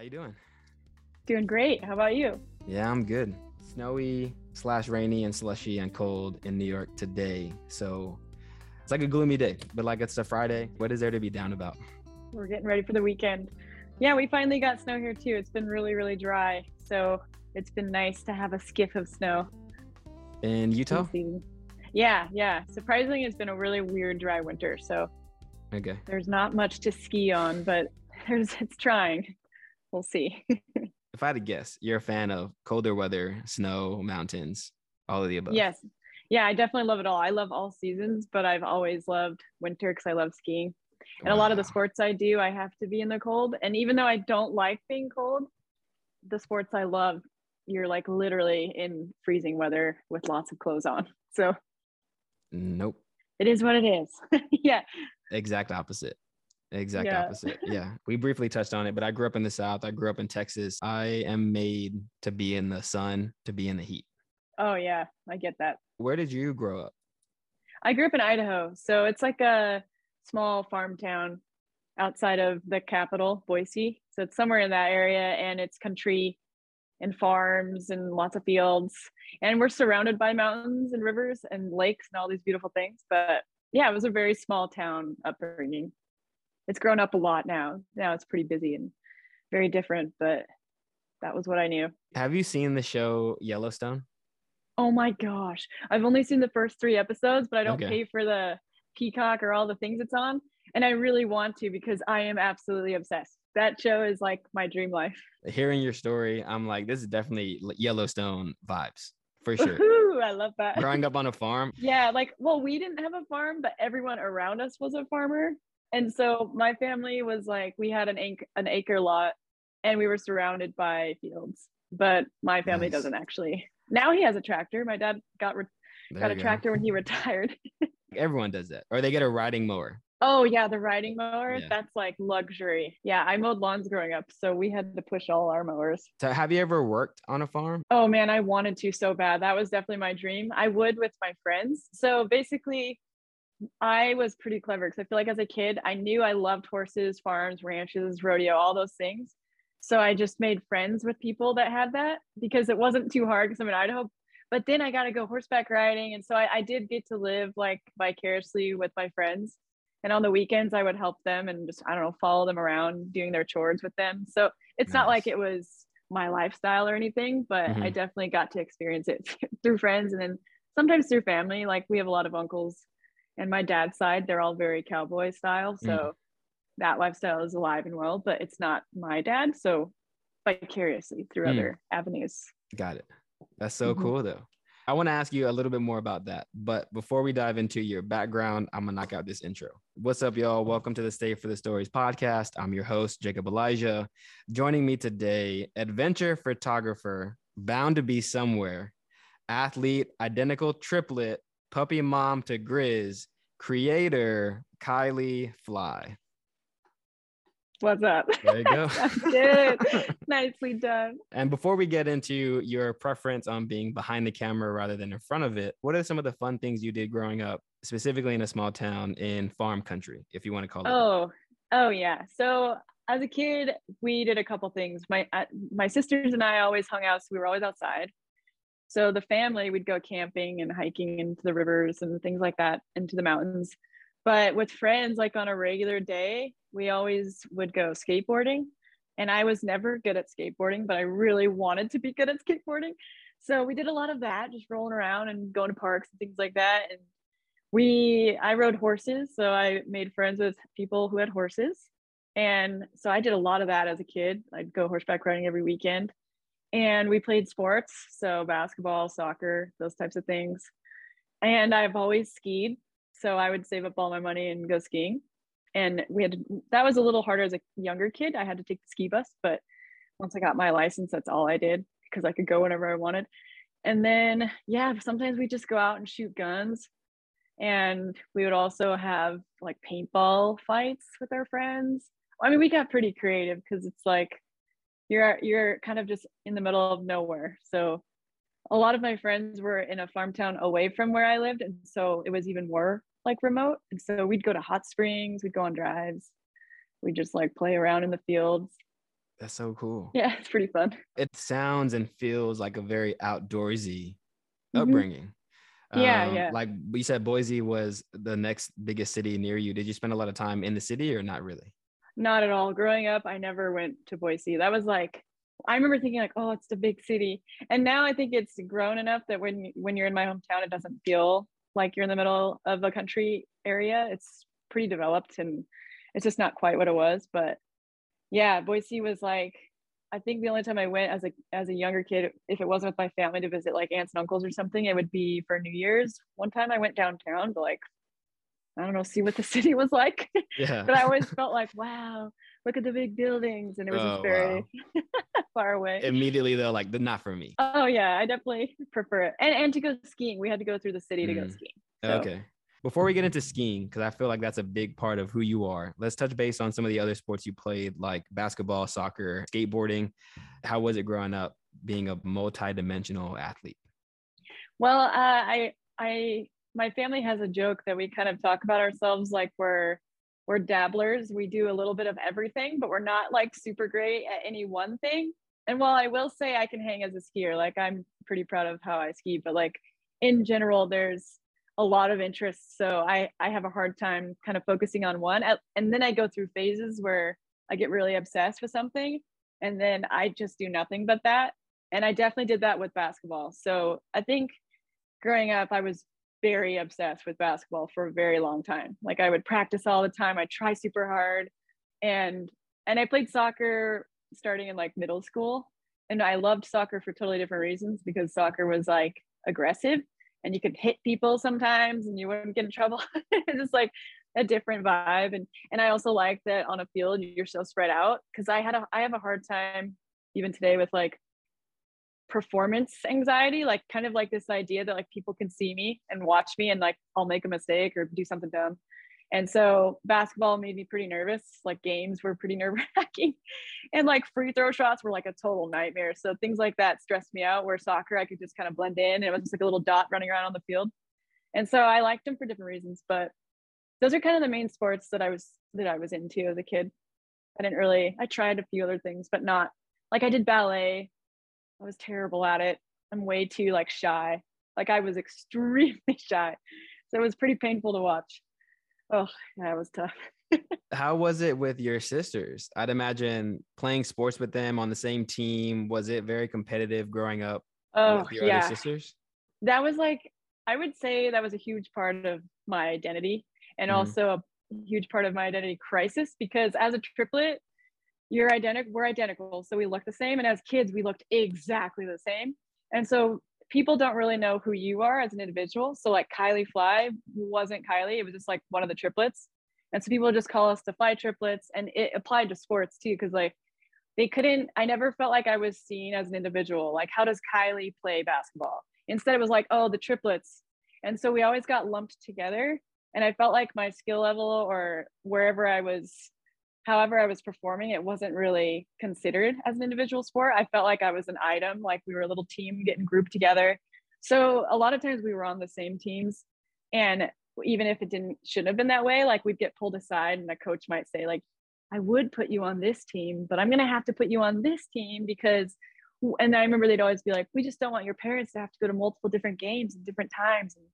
How you doing? Doing great. How about you? Yeah, I'm good. Snowy slash rainy and slushy and cold in New York today. So it's like a gloomy day, but like it's a Friday. What is there to be down about? We're getting ready for the weekend. Yeah, we finally got snow here too. It's been really, really dry. So it's been nice to have a skiff of snow. In Utah? Yeah, yeah. Surprisingly, it's been a really weird dry winter. So okay. There's not much to ski on, but there's it's trying. We'll see. if I had to guess, you're a fan of colder weather, snow, mountains, all of the above. Yes. Yeah, I definitely love it all. I love all seasons, but I've always loved winter because I love skiing. And wow. a lot of the sports I do, I have to be in the cold. And even though I don't like being cold, the sports I love, you're like literally in freezing weather with lots of clothes on. So, nope. It is what it is. yeah. Exact opposite. Exact yeah. opposite. Yeah. We briefly touched on it, but I grew up in the South. I grew up in Texas. I am made to be in the sun, to be in the heat. Oh, yeah. I get that. Where did you grow up? I grew up in Idaho. So it's like a small farm town outside of the capital, Boise. So it's somewhere in that area and it's country and farms and lots of fields. And we're surrounded by mountains and rivers and lakes and all these beautiful things. But yeah, it was a very small town upbringing it's grown up a lot now. Now it's pretty busy and very different, but that was what I knew. Have you seen the show Yellowstone? Oh my gosh. I've only seen the first three episodes, but I don't okay. pay for the Peacock or all the things it's on. And I really want to because I am absolutely obsessed. That show is like my dream life. Hearing your story, I'm like, this is definitely Yellowstone vibes for sure. Ooh, I love that. Growing up on a farm. Yeah, like, well, we didn't have a farm, but everyone around us was a farmer and so my family was like we had an acre, an acre lot and we were surrounded by fields but my family nice. doesn't actually. Now he has a tractor. My dad got re- got a go. tractor when he retired. Everyone does that. Or they get a riding mower. Oh yeah the riding mower. Yeah. that's like luxury. Yeah i mowed lawns growing up so we had to push all our mowers. So have you ever worked on a farm? Oh man i wanted to so bad. That was definitely my dream. I would with my friends. So basically I was pretty clever because I feel like as a kid, I knew I loved horses, farms, ranches, rodeo, all those things. So I just made friends with people that had that because it wasn't too hard because I'm in Idaho. But then I got to go horseback riding. And so I, I did get to live like vicariously with my friends. And on the weekends, I would help them and just, I don't know, follow them around doing their chores with them. So it's nice. not like it was my lifestyle or anything, but mm-hmm. I definitely got to experience it through friends and then sometimes through family. Like we have a lot of uncles and my dad's side they're all very cowboy style so mm. that lifestyle is alive and well but it's not my dad so vicariously through mm. other avenues. Got it. That's so mm-hmm. cool though. I want to ask you a little bit more about that but before we dive into your background i'm gonna knock out this intro. What's up y'all? Welcome to the stay for the stories podcast. I'm your host jacob elijah. Joining me today adventure photographer bound to be somewhere athlete identical triplet puppy mom to Grizz, creator Kylie Fly. What's up? There you go. Good. Nicely done. And before we get into your preference on being behind the camera rather than in front of it, what are some of the fun things you did growing up, specifically in a small town in farm country, if you want to call it? Oh, that? oh yeah. So as a kid, we did a couple things. My uh, my sisters and I always hung out, so we were always outside. So the family, we'd go camping and hiking into the rivers and things like that, into the mountains. But with friends, like on a regular day, we always would go skateboarding. And I was never good at skateboarding, but I really wanted to be good at skateboarding. So we did a lot of that, just rolling around and going to parks and things like that. And we, I rode horses. So I made friends with people who had horses. And so I did a lot of that as a kid. I'd go horseback riding every weekend and we played sports so basketball soccer those types of things. And i've always skied so i would save up all my money and go skiing. And we had to, that was a little harder as a younger kid. I had to take the ski bus but once i got my license that's all i did because i could go whenever i wanted. And then yeah sometimes we just go out and shoot guns. And we would also have like paintball fights with our friends. I mean we got pretty creative because it's like you're you're kind of just in the middle of nowhere so a lot of my friends were in a farm town away from where i lived and so it was even more like remote and so we'd go to hot springs we'd go on drives we'd just like play around in the fields That's so cool. Yeah, it's pretty fun. It sounds and feels like a very outdoorsy Mhm. upbringing. Yeah, Um, yeah. Like you said, Boise was the next biggest city near you. Did you spend a lot of time in the city or not really? Not at all. Growing up, I never went to Boise. That was like I remember thinking like, oh, it's the big city. And now I think it's grown enough that when when you're in my hometown, it doesn't feel like you're in the middle of a country area. It's pretty developed and it's just not quite what it was. But yeah, Boise was like I think the only time I went as a as a younger kid, if it wasn't with my family to visit like aunts and uncles or something, it would be for New Year's. One time I went downtown to like I don't know, see what the city was like. Yeah. but I always felt like, wow, look at the big buildings, and it was Oh, just very far away. Immediately they're like, not for me. oh yeah, I definitely prefer it, and and to go skiing, we had to go through the city to go Mm. skiing. So, Okay. Before we get into skiing, because I feel like that's a big part of who you are, let's touch base on some of the other sports you played, like basketball, soccer, skateboarding. How was it growing up being a multi-dimensional athlete? Well, uh, I I my family has a joke that we kind of talk about ourselves like we're we're dabblers. We do a little bit of everything, but we're not like super great at any one thing. And while I will say I can hang as a skier, like I'm pretty proud of how I ski, but like in general, there's a lot of interests. So I I have a hard time kind of focusing on one. And then I go through phases where I get really obsessed with something, and then I just do nothing but that. And I definitely did that with basketball. So I think growing up, I was very obsessed with basketball for a very long time. Like I would practice all the time. I try super hard, and and I played soccer starting in like middle school, and I loved soccer for totally different reasons because soccer was like aggressive, and you could hit people sometimes, and you wouldn't get in trouble. it's just like a different vibe, and and I also like that on a field you're so spread out because I had a I have a hard time even today with like performance anxiety like kind of like this idea that like people can see me and watch me and like i'll make a mistake or do something dumb. And so basketball made me pretty nervous. Like games were pretty nerve wracking and like free throw shots were like a total nightmare. So things like that stressed me out where soccer i could just kind of blend in and it was just like a little dot running around on the field. And so i liked them for different reasons but those are kind of the main sports that i was that i was into as a kid. I didn't really i tried a few other things but not like i did ballet I was terrible at it. I'm way too like shy. Like I was extremely shy. So it was pretty painful to watch. Oh, yeah, it was tough. How was it with your sisters? I'd imagine playing sports with them on the same team. Was it very competitive growing up Oh, with your yeah. other sisters? That was like I would say that was a huge part of my identity and Mhm. also a huge part of my identity crisis because as a triplet, you're identical, we're identical. So we look the same. And as kids, we looked exactly the same. And so people don't really know who you are as an individual. So like Kylie Fly wasn't Kylie, it was just like one of the triplets. And so people just call us the Fly triplets. And it applied to sports too, because like they couldn't, I never felt like I was seen as an individual. Like, how does Kylie play basketball? Instead, it was like, oh, the triplets. And so we always got lumped together. And I felt like my skill level or wherever I was however I was performing, it wasn't really considered as an individual sport. I felt like I was an item, like we were a little team getting grouped together. So a lot of times we were on the same teams. And even if it didn't shouldn't have been that way, like we'd get pulled aside and the coach might say, like, I would put you on this team, but I'm gonna have to put you on this team because and I remember they'd always be like, we just don't want your parents to have to go to multiple different games and different times. And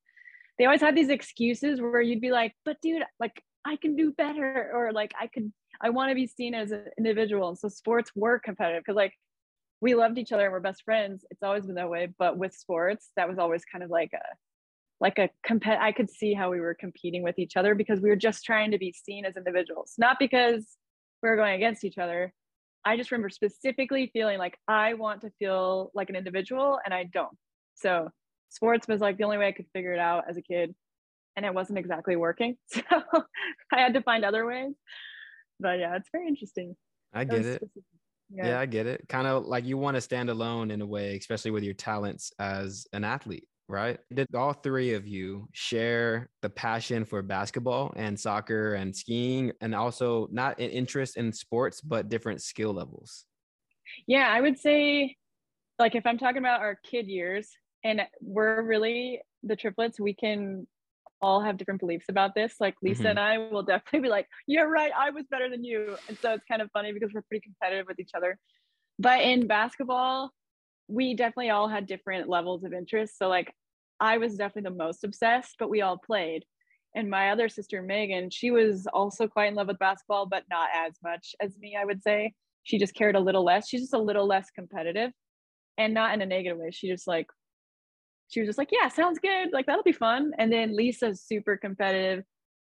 they always had these excuses where you'd be like, but dude, like I can do better, or like I could I want to be seen as an individual. And so sports were competitive because like we loved each other and we're best friends. It's always been that way. But with sports, that was always kind of like a like a compet I could see how we were competing with each other because we were just trying to be seen as individuals, not because we were going against each other. I just remember specifically feeling like I want to feel like an individual and I don't. So sports was like the only way I could figure it out as a kid. And it wasn't exactly working. So I had to find other ways but yeah, it's very interesting. I get it. specific. Yeah. Yeah. I get it. Kind of like you want to stand alone in a way, especially with your talents as an athlete, right? Did all three of you share the passion for basketball and soccer and skiing, and also not an interest in sports, but different skill levels? yeah, I would say, like, if I'm talking about our kid years, and we're really the triplets, we can all have different beliefs about this. Like Lisa Mhm. and I will definitely be like, "You're right, I was better than you," and so it's kind of funny because we're pretty competitive with each other. But in basketball, we definitely all had different levels of interest. So like, I was definitely the most obsessed, but we all played. And my other sister Megan, she was also quite in love with basketball, but not as much as me. I would say she just cared a little less. She's just a little less competitive, and not in a negative way. She just like she was just like, yeah, sounds good. Like that'll be fun. And then Lisa's super competitive,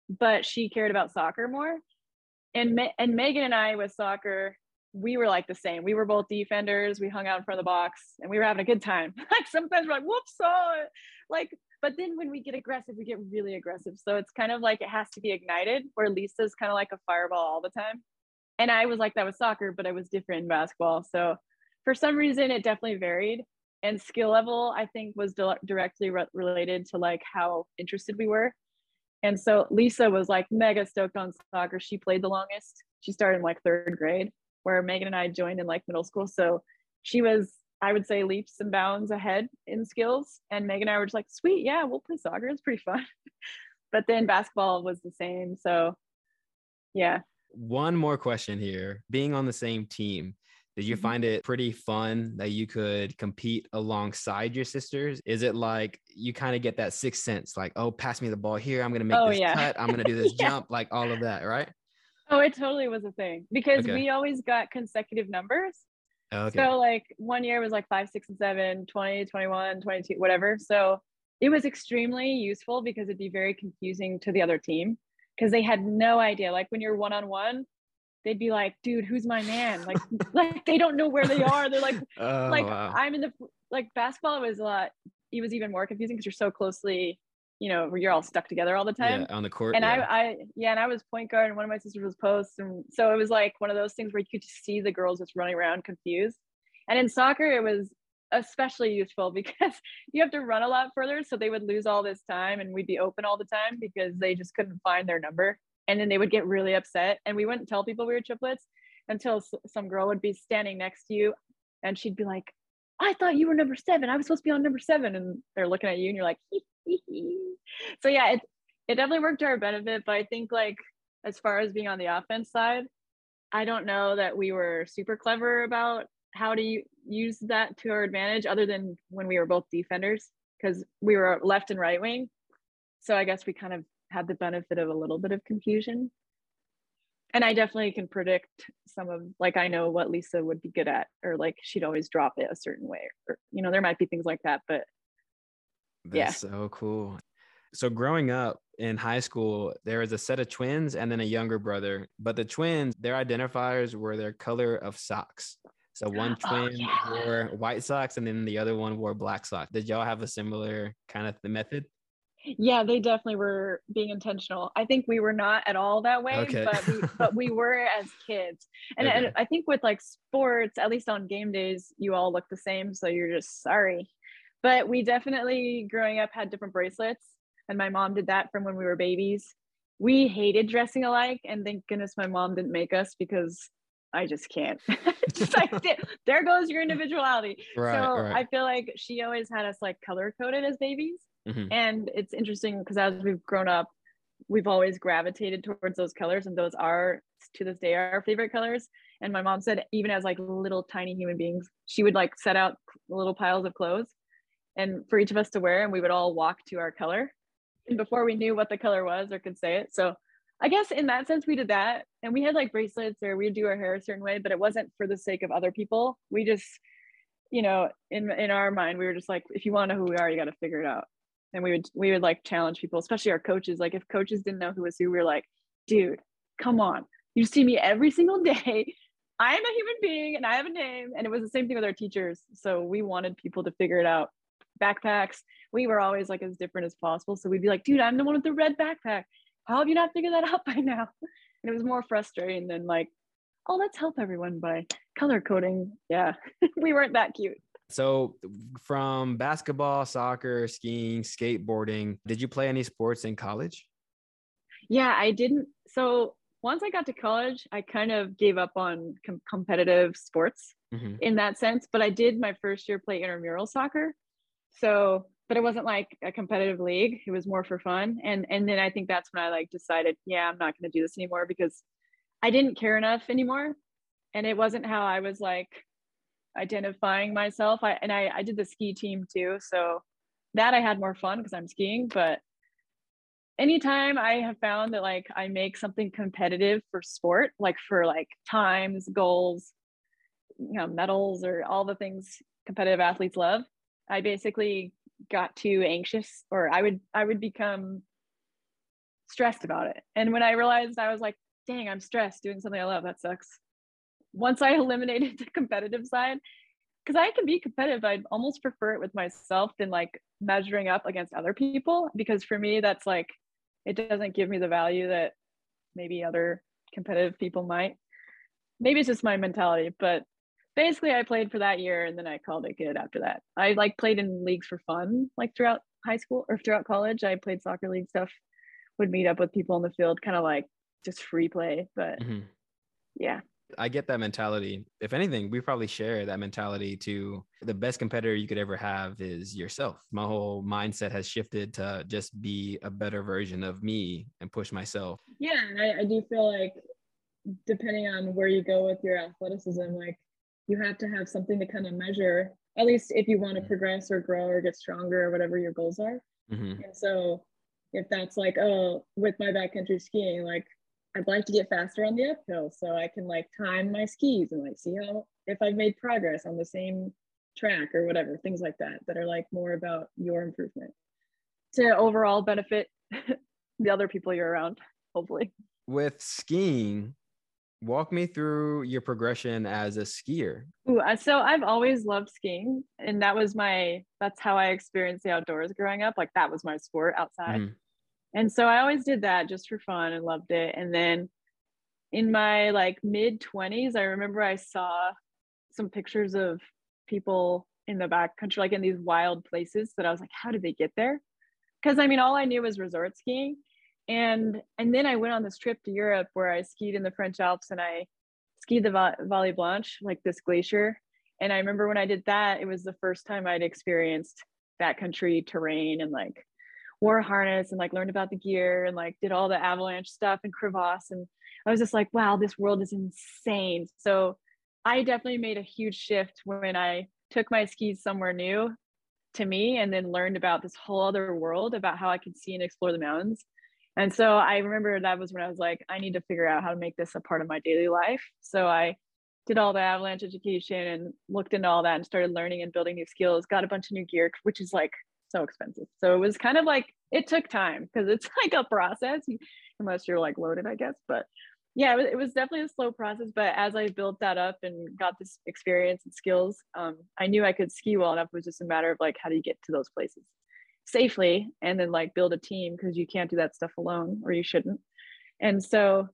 but she cared about soccer more. And Me- and Megan and I with soccer, we were like the same. We were both defenders. We hung out in front of the box and we were having a good time. like sometimes we're like, whoops, oh, like, but then when we get aggressive, we get really aggressive. So it's kind of like it has to be ignited, where Lisa's kind of like a fireball all the time. And I was like that with soccer, but I was different in basketball. So for some reason, it definitely varied and skill level i think was di- directly re- related to like how interested we were. And so lisa was like mega stoked on soccer. She played the longest. She started in like third grade where megan and i joined in like middle school. So she was i would say leaps and bounds ahead in skills. And megan and i were just like sweet yeah we'll play soccer. It's pretty fun. But then basketball was the same. So yeah. One more question here. Being on the same team, did you Mhm. find it pretty fun that you could compete alongside your sisters? Is it like you kind of get that sixth sense, like, oh, pass me the ball here. I'm going to make Oh, this yeah. cut. I'm going to do this Yeah. jump, like all of that, right? oh it totally was a thing because Okay. we always got consecutive numbers Okay. So like one year was like five, six, and seven, 20, 21, 22, whatever. So it was extremely useful because it'd be very confusing to the other team because they had no idea. Like when you're one on one, they'd be like, dude, who's my man? Like, like they don't know where they are. They're like, oh, like wow. I'm in the like basketball was a lot, it was even more confusing because you're so closely, you know, you're all stuck together all the time yeah, on the court. and yeah. I, I, yeah, and I was point guard, and one of my sisters was post, and so it was like one of those things where you could just see the girls just running around confused. And in soccer, it was especially useful because you have to run a lot further, so they would lose all this time, and we'd be open all the time because they just couldn't find their number, and then they would get really upset, and we wouldn't tell people we were triplets until some girl would be standing next to you, and she'd be like. I thought you were number seven. I was supposed to be on number seven. And they're looking at you and you're like, so yeah, it, it definitely worked to our benefit. But I think like as far as being on the offense side, I don't know that we were super clever about how to use that to our advantage, other than when we were both defenders, because we were left and right wing. So I guess we kind of had the benefit of a little bit of confusion. And I definitely can predict some of like I know what Lisa would be good at, or like she'd always drop it a certain way, or you know there might be things like that. But That's yeah. so cool. So growing up in high school, there was a set of twins and then a younger brother. But the twins, their identifiers were their color of socks. So one oh, twin yeah. wore white socks and then the other one wore black socks. Did y'all have a similar kind of the method? Yeah, they definitely were being intentional. I think we were not at all that way, Okay. but we but we were as kids. And, and I think with like sports, at least on game days, you all look the same, so you're just sorry. But we definitely growing up had different bracelets, and my mom did that from when we were babies. We hated dressing alike, and thank goodness my mom didn't make us because I just can't. Just like, there- there goes your individuality Right, so right. I feel like she always had us like color coded as babies. Mhm. And it's interesting because as we've grown up, we've always gravitated towards those colors, and those are to this day our favorite colors. And my mom said, even as like little tiny human beings, she would like set out little piles of clothes and for each of us to wear, and we would all walk to our color. And before we knew what the color was or could say it. So I guess in that sense, we did that. And we had like bracelets or we'd do our hair a certain way, but it wasn't for the sake of other people. We just, you know, in in our mind, we were just like, if you want to know who we are, you got to figure it out. And we would we would like challenge people, especially our coaches. Like if coaches didn't know who was who, we were like, dude, come on. You see me every single day. I am a human being and I have a name. And it was the same thing with our teachers. So we wanted people to figure it out. Backpacks, we were always like as different as possible. So we'd be like, dude, I'm the one with the red backpack. How have you not figured that out by now? And it was more frustrating than like, oh, let's help everyone by color coding. Yeah, we weren't that cute. So from basketball, soccer, skiing, skateboarding, did you play any sports in college? Yeah, I didn't. So once I got to college, I kind of gave up on com- competitive sports Mhm. in that sense. But I did my first year play intramural soccer. So but it wasn't like a competitive league. It was more for fun. And and then I think that's when I like decided, yeah, I'm not going to do this anymore because I didn't care enough anymore. And it wasn't how I was like identifying myself. I and I I did the ski team too, so that I had more fun because I'm skiing, but anytime I have found that like I make something competitive for sport, like for like times, goals, you know, medals or all the things competitive athletes love, I basically got too anxious or I would I would become stressed about it. And when I realized I was like, dang, I'm stressed doing something I love, that sucks. Once I eliminated the competitive side, because I can be competitive, I'd almost prefer it with myself than like measuring up against other people. Because for me, that's like it doesn't give me the value that maybe other competitive people might. Maybe it's just my mentality, but basically I played for that year and then I called it good after that. I like played in leagues for fun, like throughout high school or throughout college. I played soccer league stuff, would meet up with people in the field, kind of like just free play. But mm-hmm. yeah, I get that mentality. If anything, we probably share that mentality to the best competitor you could ever have is yourself. My whole mindset has shifted to just be a better version of me and push myself. Yeah, I, I do feel like depending on where you go with your athleticism, like you have to have something to kind of measure, at least if you want to mm-hmm. progress or grow or get stronger or whatever your goals are. Mm-hmm. And so if that's like, oh, with my backcountry skiing, like I'd like to get faster on the uphill so I can like time my skis and like see how if I've made progress on the same track or whatever, things like that that are like more about your improvement to overall benefit the other people you're around, hopefully. With skiing, walk me through your progression as a skier. Ooh, uh, so I've always loved skiing, and that was my that's how I experienced the outdoors growing up. Like that was my sport outside. Mm. And so I always did that just for fun and loved it. And then in my like mid 20s, I remember I saw some pictures of people in the back country, like in these wild places that I was like, how did they get there? Because I mean, all I knew was resort skiing. And and then I went on this trip to Europe where I skied in the French Alps and I skied the Vallée Blanche, like this glacier. And I remember when I did that, it was the first time I'd experienced backcountry terrain and like wore a harness and like learned about the gear and like did all the avalanche stuff and crevasse. And i was just like wow this world is insane. So i definitely made a huge shift when i took my skis somewhere new to me and then learned about this whole other world about how i could see and explore the mountains. And so i remember that was when i was like i need to figure out how to make this a part of my daily life. So i did all the avalanche education and looked into all that and started learning and building new skills got a bunch of new gear which is like so expensive. So it was kind of like it took time because it's like a process, unless you're like loaded, I guess. But yeah, it was, it was, definitely a slow process. But as I built that up and got this experience and skills, um, I knew I could ski well enough. It was just a matter of like how do you get to those places safely and then like build a team because you can't do that stuff alone or you shouldn't. And so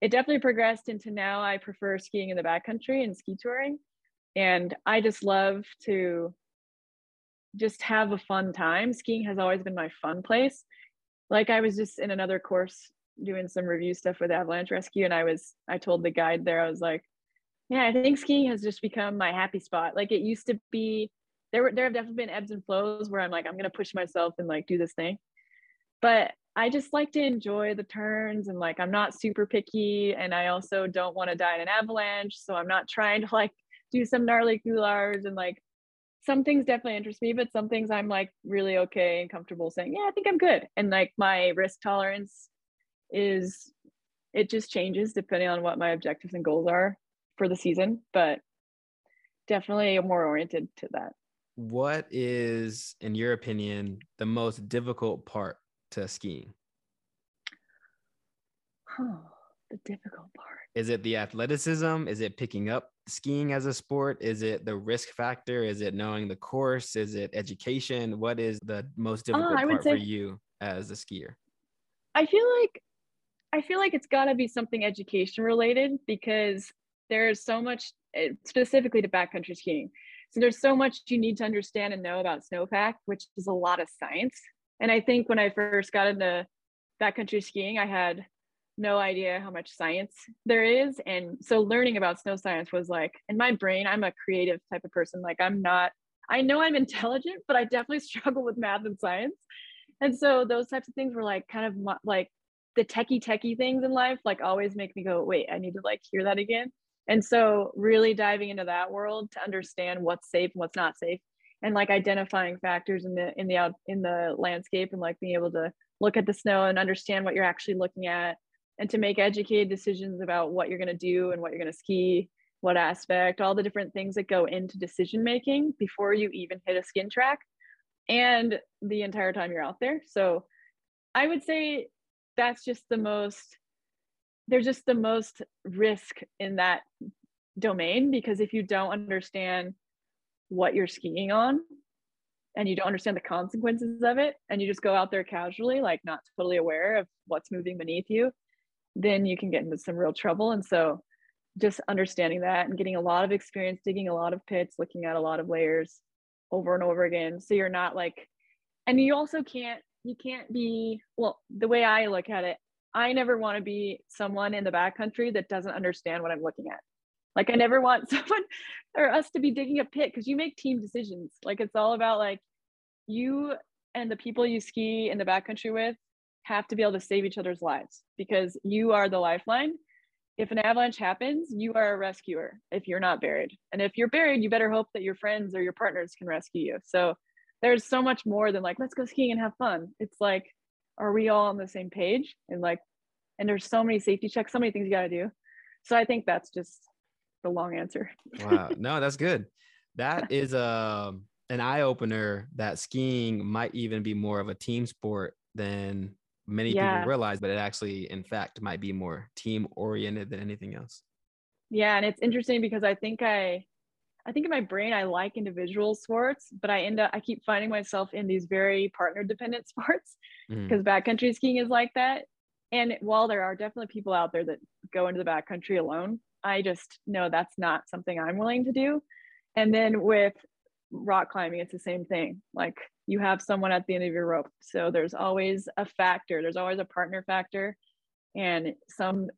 it definitely progressed into now I prefer skiing in the backcountry and ski touring. And I just love to just have a fun time. Skiing has always been my fun place. Like I was just in another course doing some review stuff with Avalanche Rescue, and I was I told the guide there I was like, yeah, I think skiing has just become my happy spot. Like it used to be. There were there have definitely been ebbs and flows where I'm like I'm gonna push myself and like do this thing, but I just like to enjoy the turns and like I'm not super picky and I also don't want to die in an avalanche, so I'm not trying to like do some gnarly couloirs and like some things definitely interest me, but some things I'm like really okay and comfortable saying, yeah, I think I'm good. And like my risk tolerance is, it just changes depending on what my objectives and goals are for the season, but definitely more oriented to that. What is, in your opinion, the most difficult part to skiing? Oh, the difficult part. Is it the athleticism? Is it picking up skiing as a sport? Is it the risk factor? Is it knowing the course? Is it education? What is the most uh, difficult uh, part for you as a skier? I feel like I feel like it's got to be something education related because there's so much eh, specifically to backcountry skiing. So there's so much you need to understand and know about snowpack, which is a lot of science. And I think when I first got into backcountry skiing, I had no idea how much science there is and so learning about snow science was like in my brain i'm a creative type of person like i'm not I know I'm intelligent, but I definitely struggle with math and science. And so those types of things were like kind of like the techie techie things in life, like always make me go, wait, I need to like hear that again. And so really diving into that world to understand what's safe and what's not safe and like identifying factors in the in the out in the landscape and like being able to look at the snow and understand what you're actually looking at and to make educated decisions about what you're going to do and what you're going to ski what aspect all the different things that go into decision making before you even hit a skin track and the entire time you're out there. So i would say that's just the most there's just the most risk in that domain because if you don't understand what you're skiing on and you don't understand the consequences of it and you just go out there casually like not totally aware of what's moving beneath you then you can get into some real trouble. And so just understanding that and getting a lot of experience digging a lot of pits looking at a lot of layers over and over again. So you're not like and you also can't you can't be well the way i look at it i never want to be someone in the backcountry that doesn't understand what i'm looking at. Like I never want someone or us to be digging a pit because you make team decisions. Like it's all about like you and the people you ski in the backcountry with have to be able to save each other's lives because you are the lifeline. If an avalanche happens, you are a rescuer if you're not buried. And if you're buried, you better hope that your friends or your partners can rescue you. So there's so much more than like, let's go skiing and have fun. It's like, are we all on the same page? And like, and there's so many safety checks, so many things you got to do. So I think that's just the long answer. wow. No, that's good. That is a um, an eye opener that skiing might even be more of a team sport than many yeah. people realize, but it actually, in fact, might be more team oriented than anything else. Yeah, and it's interesting because I think I, I think in my brain I like individual sports, but I end up I keep finding myself in these very partner dependent sports because mm. backcountry skiing is like that. And while there are definitely people out there that go into the backcountry alone, I just know that's not something I'm willing to do. And then with rock climbing, it's the same thing. Like you have someone at the end of your rope. So there's always a factor, there's always a partner factor and some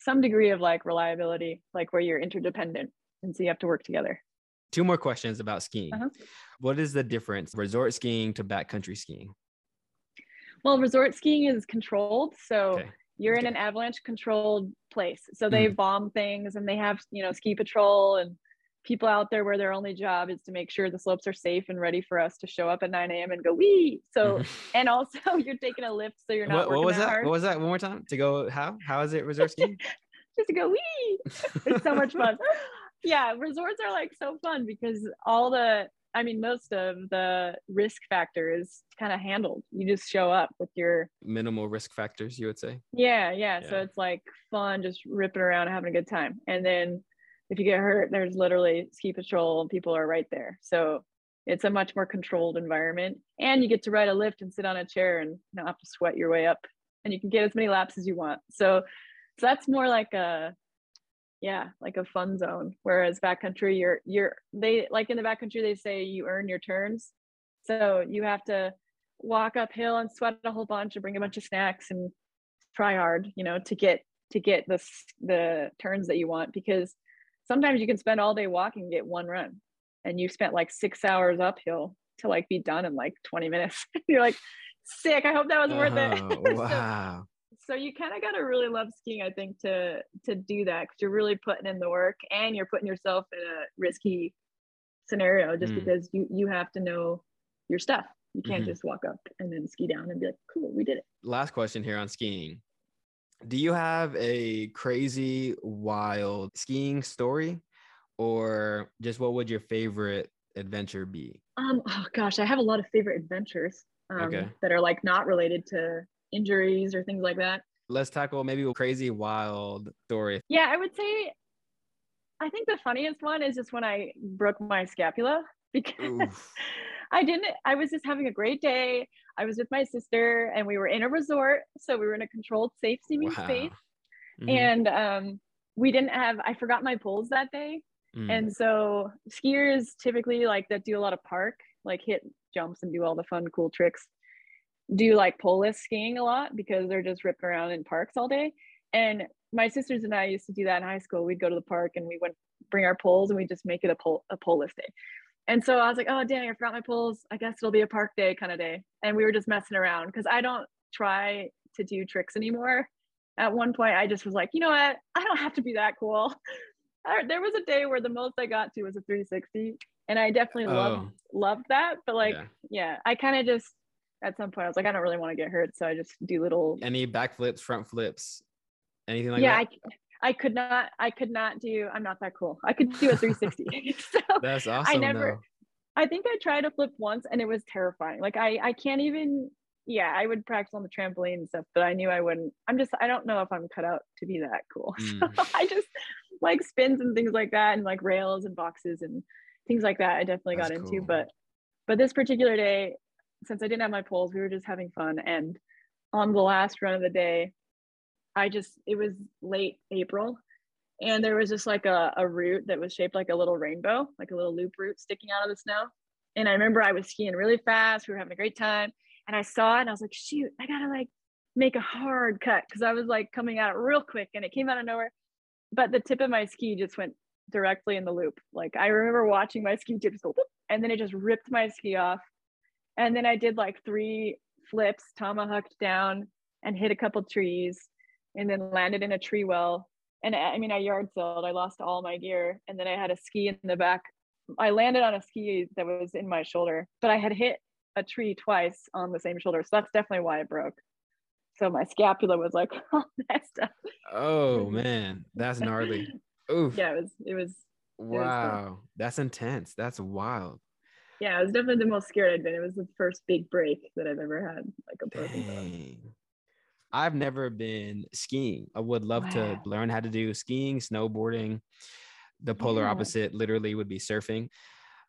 some degree of like reliability, like where you're interdependent. And so you have to work together. Two more questions about skiing. Uh-huh. What is the difference resort skiing to backcountry skiing? Well, resort skiing is controlled. So okay you're in an avalanche controlled place so they mm. bomb things and they have you know ski patrol and people out there where their only job is to make sure the slopes are safe and ready for us to show up at 9 a.m and go wee so mm-hmm. and also you're taking a lift so you're not what, what was that, hard. what was that one more time to go how how is it resort skiing just to go wee it's so much fun yeah resorts are like so fun because all the I mean, most of the risk factor is kind of handled. You just show up with your minimal risk factors, you would say. Yeah, yeah, yeah. So it's like fun, just ripping around, having a good time. And then if you get hurt, there's literally ski patrol and people are right there. So it's a much more controlled environment. And you get to ride a lift and sit on a chair and not have to sweat your way up. And you can get as many laps as you want. So, so that's more like a yeah like a fun zone whereas backcountry you're you're they like in the backcountry they say you earn your turns so you have to walk uphill and sweat a whole bunch and bring a bunch of snacks and try hard you know to get to get the the turns that you want because sometimes you can spend all day walking and get one run and you spent like six hours uphill to like be done in like 20 minutes you're like sick i hope that was uh-huh. worth it wow so you kind of got to really love skiing i think to to do that because you're really putting in the work and you're putting yourself in a risky scenario just mm. because you you have to know your stuff you can't mm-hmm. just walk up and then ski down and be like cool we did it last question here on skiing do you have a crazy wild skiing story or just what would your favorite adventure be um oh gosh i have a lot of favorite adventures um, okay. that are like not related to injuries or things like that. Let's tackle maybe a crazy wild story. Yeah, I would say I think the funniest one is just when I broke my scapula because I didn't I was just having a great day. I was with my sister and we were in a resort, so we were in a controlled safe seeming wow. space. Mm-hmm. And um we didn't have I forgot my poles that day. Mm. And so skiers typically like that do a lot of park, like hit jumps and do all the fun cool tricks do like pole skiing a lot because they're just ripping around in parks all day. And my sisters and I used to do that in high school. We'd go to the park and we would bring our poles and we just make it a pole a pole day. And so I was like, oh dang, I forgot my poles. I guess it'll be a park day kind of day. And we were just messing around because I don't try to do tricks anymore. At one point, I just was like, you know what? I don't have to be that cool. there was a day where the most I got to was a 360, and I definitely oh. loved loved that. But like, yeah, yeah I kind of just at some point I was like, I don't really want to get hurt, so I just do little any back flips, front flips, anything like yeah, that. Yeah, I could not I could not do. I'm not that cool. I could do a 360. so That's awesome. I never. Though. I think I tried to flip once and it was terrifying. Like I I can't even yeah, I would practice on the trampoline and stuff, but I knew I wouldn't. I'm just, I don't know if I'm cut out to be that cool. Mm. So I just like spins and things like that, and like rails and boxes and things like that. I definitely That's got into, cool. but but this particular day, since I didn't have my poles, we were just having fun. And on the last run of the day, I just it was late April, and there was just like a, a root that was shaped like a little rainbow, like a little loop root sticking out of the snow. And I remember I was skiing really fast. We were having a great time and I saw it and I was like, shoot, I gotta like make a hard cut because I was like coming out real quick and it came out of nowhere. But the tip of my ski just went directly in the loop. Like I remember watching my ski tip just go, and then it just ripped my ski off. And then I did like three flips, tomahawked down and hit a couple trees and then landed in a tree well. And I mean, I yard sailed, I lost all my gear. And then I had a ski in the back. I landed on a ski that was in my shoulder, but I had hit a tree twice on the same shoulder. So that's definitely why it broke. So my scapula was like all messed up. Oh man, that's gnarly. Oof. Yeah, it was it was Wow. It was that's intense. That's wild. Yeah, it was definitely the most scared I'd been. It was the first big break that I've ever had, like a broken bone. I've never been skiing. I would love wow. to learn how to do skiing, snowboarding. The polar yeah. opposite literally would be surfing.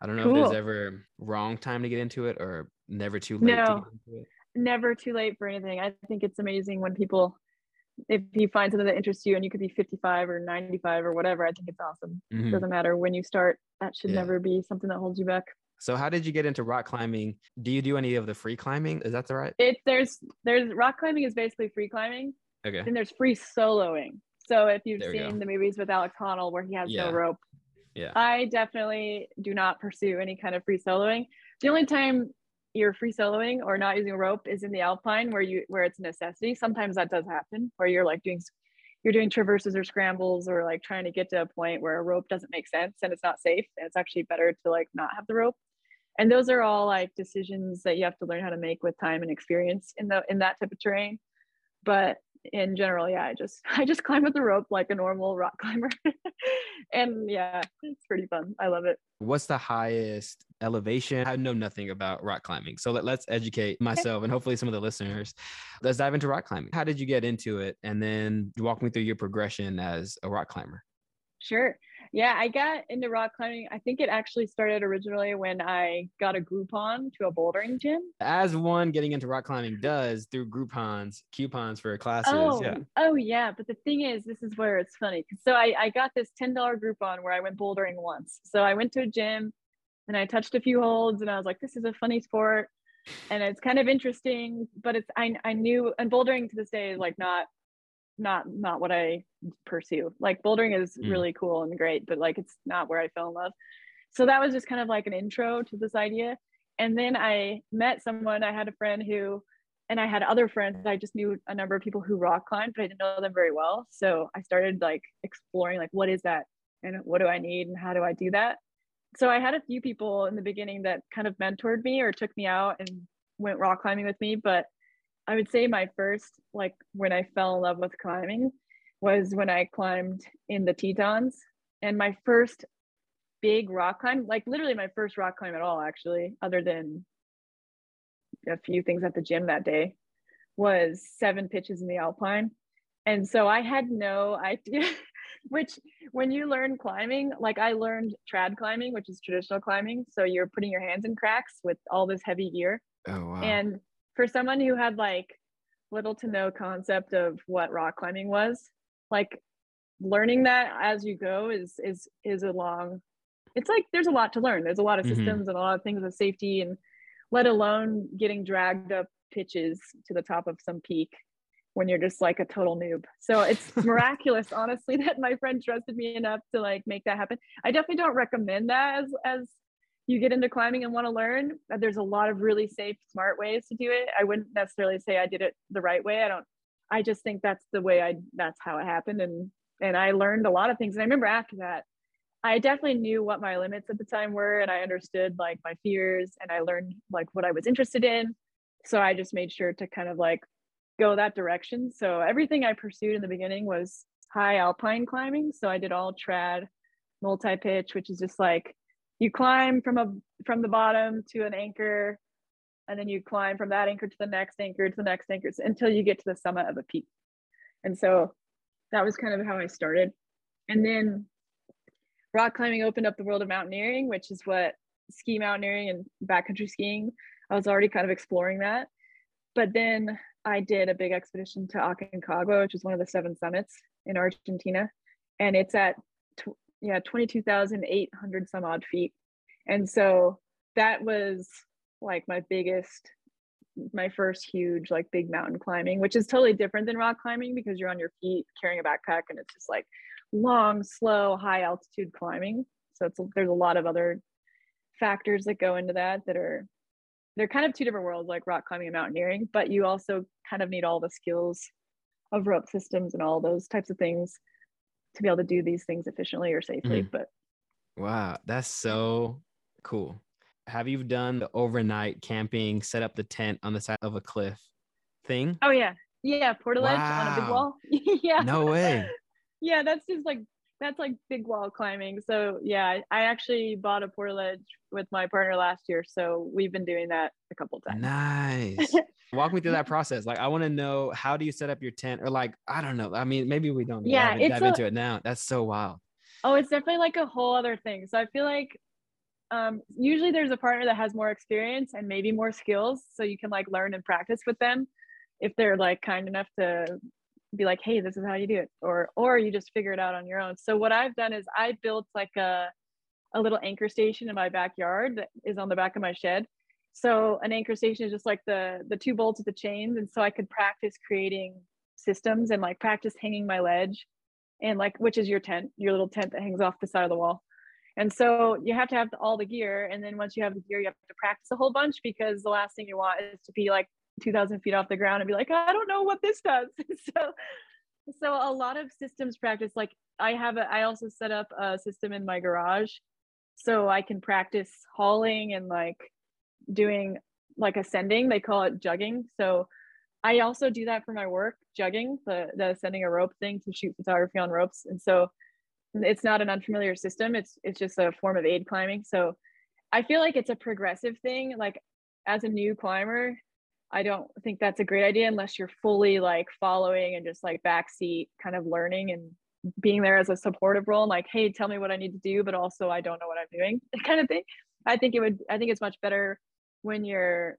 I don't know cool. if there's ever wrong time to get into it or never too late no, Never too late for anything. I think it's amazing when people if you find something that interests you and you could be 55 or 95 or whatever, I think it's awesome. Mm-hmm. Doesn't matter when you start. That should yeah. never be something that holds you back. So how did you get into rock climbing? Do you do any of the free climbing? Is that the right? It there's there's rock climbing is basically free climbing. Okay. And there's free soloing. So if you've seen the movies with Alex Honnold where he has yeah. no rope, yeah. I definitely do not pursue any kind of free soloing. The only time you're free soloing or not using a rope is in the alpine where you where it's a necessity. Sometimes that does happen where you're like doing you're doing traverses or scrambles or like trying to get to a point where a rope doesn't make sense and it's not safe and it's actually better to like not have the rope. And those are all like decisions that you have to learn how to make with time and experience in the in that type of terrain. But in general, yeah, I just I just climb with the rope like a normal rock climber. and yeah, it's pretty fun. I love it. What's the highest elevation? I know nothing about rock climbing. So let, let's educate myself and hopefully some of the listeners. Let's dive into rock climbing. How did you get into it? And then walk me through your progression as a rock climber. Sure. Yeah, I got into rock climbing. I think it actually started originally when I got a Groupon to a bouldering gym. As one getting into rock climbing does through Groupons, coupons for classes. Oh, yeah. oh yeah. But the thing is, this is where it's funny. So I, I got this $10 Groupon where I went bouldering once. So I went to a gym and I touched a few holds and I was like, this is a funny sport. And it's kind of interesting, but it's I I knew and bouldering to this day is like not not not what I pursue. Like bouldering is mm. really cool and great, but like it's not where I fell in love. So that was just kind of like an intro to this idea. And then I met someone, I had a friend who and I had other friends. I just knew a number of people who rock climbed, but I didn't know them very well. So I started like exploring like what is that and what do I need and how do I do that? So I had a few people in the beginning that kind of mentored me or took me out and went rock climbing with me, but I would say my first, like when I fell in love with climbing, was when I climbed in the Tetons. And my first big rock climb, like literally my first rock climb at all, actually, other than a few things at the gym that day, was seven pitches in the Alpine. And so I had no idea, which when you learn climbing, like I learned trad climbing, which is traditional climbing. So you're putting your hands in cracks with all this heavy gear. Oh, wow. And for someone who had like little to no concept of what rock climbing was, like learning that as you go is is is a long it's like there's a lot to learn. There's a lot of mm-hmm. systems mm-hmm. and a lot of things of safety and let alone getting dragged up pitches to the top of some peak when you're just like a total noob. So it's miraculous, honestly, that my friend trusted me enough to like make that happen. I definitely don't recommend that as as you get into climbing and want to learn, uh, there's a lot of really safe, smart ways to do it. I wouldn't necessarily say I did it the right way. I don't. I just think that's the way I. That's how it happened, and and I learned a lot of things. And I remember after that, I definitely knew what my limits at the time were, and I understood like my fears, and I learned like what I was interested in. So I just made sure to kind of like go that direction. So everything I pursued in the beginning was high alpine climbing. So I did all trad, multi pitch, which is just like you climb from a from the bottom to an anchor and then you climb from that anchor to the next anchor to the next anchor until you get to the summit of a peak. And so that was kind of how i started. And then rock climbing opened up the world of mountaineering which is what ski mountaineering and backcountry skiing i was already kind of exploring that. But then i did a big expedition to aconcagua which is one of the seven summits in argentina. And it's at yeah 22,800 some odd feet. And so that was like my biggest my first huge like big mountain climbing which is totally different than rock climbing because you're on your feet carrying a backpack and it's just like long slow high altitude climbing. So it's there's a lot of other factors that go into that that are they're kind of two different worlds like rock climbing and mountaineering but you also kind of need all the skills of rope systems and all those types of things to be able to do these things efficiently or safely. Mm. But wow, that's so cool. Have you done the overnight camping, set up the tent on the side of a cliff thing? Oh yeah. Yeah, portaledge wow. on a big wall. yeah. No way. yeah, that's just like that's like big wall climbing. So yeah, I actually bought a portaledge with my partner last year. So we've been doing that a couple times. Nice. Walk me through that process. Like I want to know how do you set up your tent or like, I don't know. I mean, maybe we don't yeah, dive, dive a, into it now. That's so wild. Oh, it's definitely like a whole other thing. So I feel like um, usually there's a partner that has more experience and maybe more skills. So you can like learn and practice with them if they're like kind enough to be like, hey, this is how you do it, or or you just figure it out on your own. So what I've done is I built like a a little anchor station in my backyard that is on the back of my shed. So an anchor station is just like the the two bolts of the chains, and so I could practice creating systems and like practice hanging my ledge, and like which is your tent, your little tent that hangs off the side of the wall. And so you have to have all the gear, and then once you have the gear, you have to practice a whole bunch because the last thing you want is to be like 2000 feet off the ground and be like i don't know what this does. So so a lot of systems practice like i have a i also set up a system in my garage so i can practice hauling and like doing like ascending. They call it jugging. So i also do that for my work jugging the the sending a rope thing to shoot photography on ropes. And so it's not an unfamiliar system. It's it's just a form of aid climbing. So i feel like it's a progressive thing. Like as a new climber I don't think that's a great idea unless you're fully like following and just like backseat kind of learning and being there as a supportive role and like, hey, tell me what I need to do, but also I don't know what I'm doing, kind of thing. I think it would, I think it's much better when you're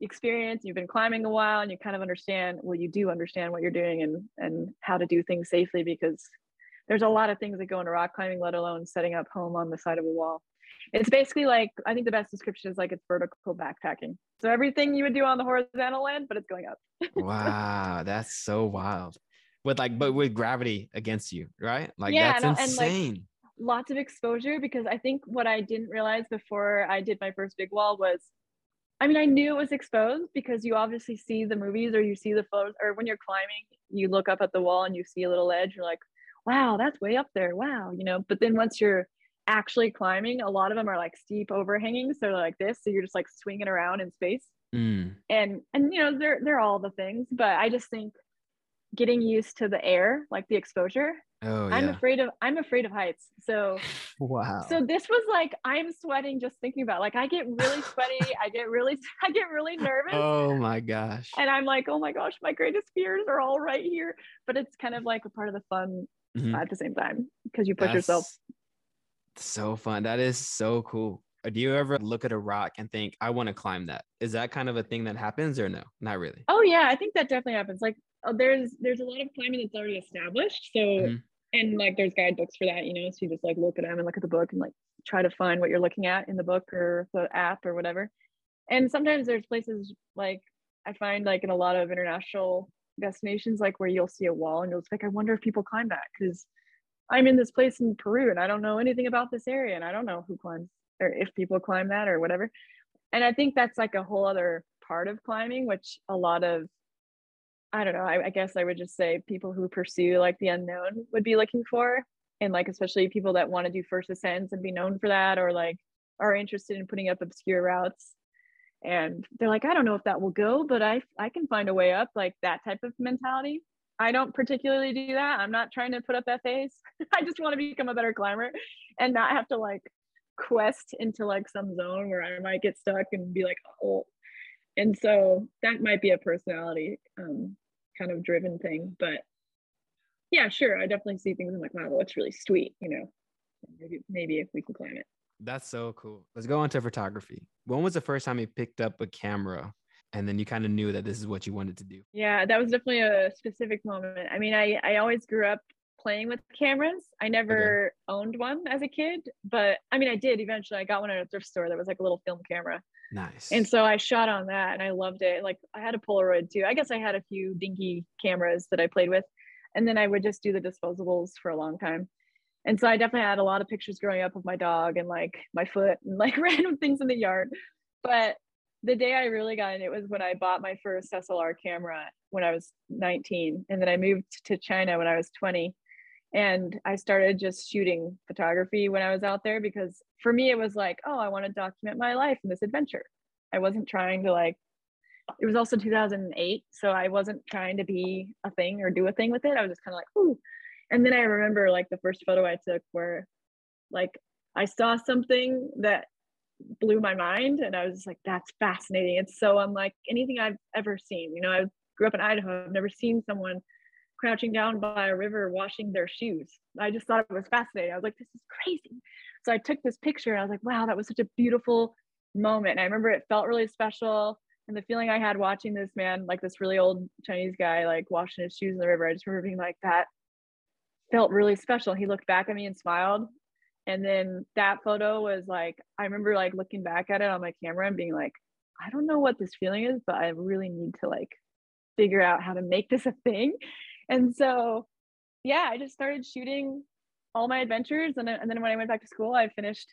experienced, you've been climbing a while and you kind of understand, well, you do understand what you're doing and and how to do things safely because there's a lot of things that go into rock climbing, let alone setting up home on the side of a wall it's basically like I think the best description is like it's vertical backpacking. So everything you would do on the horizontal end, but it's going up. wow, that's so wild. With like, but with gravity against you, right? Like yeah, that's and, insane. And like, lots of exposure because I think what I didn't realize before I did my first big wall was I mean, I knew it was exposed because you obviously see the movies or you see the photos, or when you're climbing, you look up at the wall and you see a little edge. You're like, wow, that's way up there. Wow, you know. But then once you're actually climbing, a lot of them are like steep overhanging. So they're like this. So you're just like swinging around in space. Mm. And and you know, they're they're all the things. But I just think getting used to the air, like the exposure. Oh, I'm afraid of I'm afraid of heights. So wow. So this was like I'm sweating just thinking about. It. Like I get really sweaty. I get really I get really nervous. Oh my gosh. And I'm like, oh my gosh, my greatest fears are all right here. But it's kind of like a part of the fun mm-hmm. at the same time because you push That's, yourself so fun. That is so cool. Uh, do you ever look at a rock and think, I want to climb that? Is that kind of a thing that happens or no? Not really. Oh yeah, I think that definitely happens. Like oh, there's there's a lot of climbing that's already established. So mm-hmm. and like there's guidebooks for that, you know. So you just like look at them and look at the book and like try to find what you're looking at in the book or the app or whatever. And sometimes there's places like I find like in a lot of international destinations, like where you'll see a wall and you'll just like, I wonder if people climb that because I'm in this place in Peru and I don't know anything about this area and I don't know who climbs or if people climb that or whatever. And I think that's like a whole other part of climbing, which a lot of I don't know, I, I guess I would just say people who pursue like the unknown would be looking for. And like especially people that want to do first ascents and be known for that or like are interested in putting up obscure routes and they're like i don't know if that will go but i i can find a way up like that type of mentality i don't particularly do that. I'm not trying to put up fas i just want to become a better climber and not have to like quest into like some zone where i might get stuck and be like oh. And so that might be a personality um, kind of driven thing but yeah sure i definitely see things i'm like wow that's really sweet you know? Maybe maybe if we can climb it. That's so cool. Let's go on to photography. When was the first time you picked up a camera and then you kind of knew that this is what you wanted to do? Yeah, that was definitely a specific moment. I mean, I, I always grew up playing with cameras. I never okay. owned one as a kid, but I mean, I did eventually. I got one at a thrift store that was like a little film camera. Nice. And so I shot on that and I loved it. Like I had a Polaroid too. I guess I had a few dinky cameras that I played with. And then I would just do the disposables for a long time and so I definitely had a lot of pictures growing up of my dog and like my foot and like random things in the yard. But the day I really got in it was when I bought my first SLR camera when I was 19. And then I moved to China when I was 20. And I started just shooting photography when I was out there because for me, it was like, oh, I want to document my life in this adventure. I wasn't trying to like, it was also 2008. So I wasn't trying to be a thing or do a thing with it. I was just kind of like, ooh, and then i remember like the first photo i took where like i saw something that blew my mind and i was like that's fascinating it's so unlike anything i've ever seen you know i grew up in idaho i've never seen someone crouching down by a river washing their shoes i just thought it was fascinating i was like this is crazy so i took this picture and i was like wow that was such a beautiful moment and i remember it felt really special and the feeling i had watching this man like this really old chinese guy like washing his shoes in the river i just remember being like that felt really special. He looked back at me and smiled. And then that photo was like, I remember like looking back at it on my camera and being like, I don't know what this feeling is, but I really need to like figure out how to make this a thing. And so, yeah, I just started shooting all my adventures. And, and then when I went back to school, I finished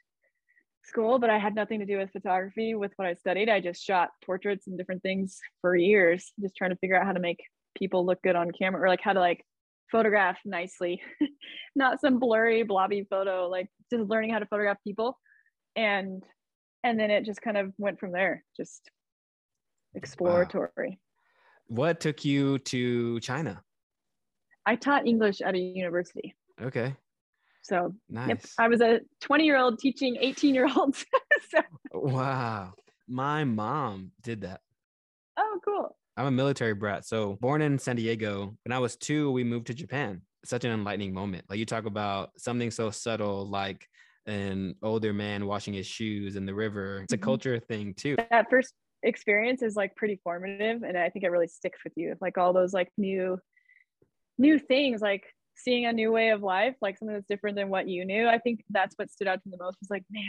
school, but I had nothing to do with photography with what I studied. I just shot portraits and different things for years, just trying to figure out how to make people look good on camera or like how to like photograph nicely, not some blurry blobby photo, like just learning how to photograph people. And and then it just kind of went from there, just exploratory. Wow. What took you to China? I taught English at a university. Okay. So nice. Yep, I was a 20 year old teaching 18 year olds. so. Wow. My mom did that. Oh, cool. I'm a military brat. So born in San Diego, when I was two, we moved to Japan. Such an enlightening moment. Like you talk about something so subtle like an older man washing his shoes in the river. It's a mm-hmm. culture thing too. That first experience is like pretty formative and I think it really sticks with you. Like all those like new new things like seeing a new way of life, like something that's different than what you knew. I think that's what stood out to me the most was like, man,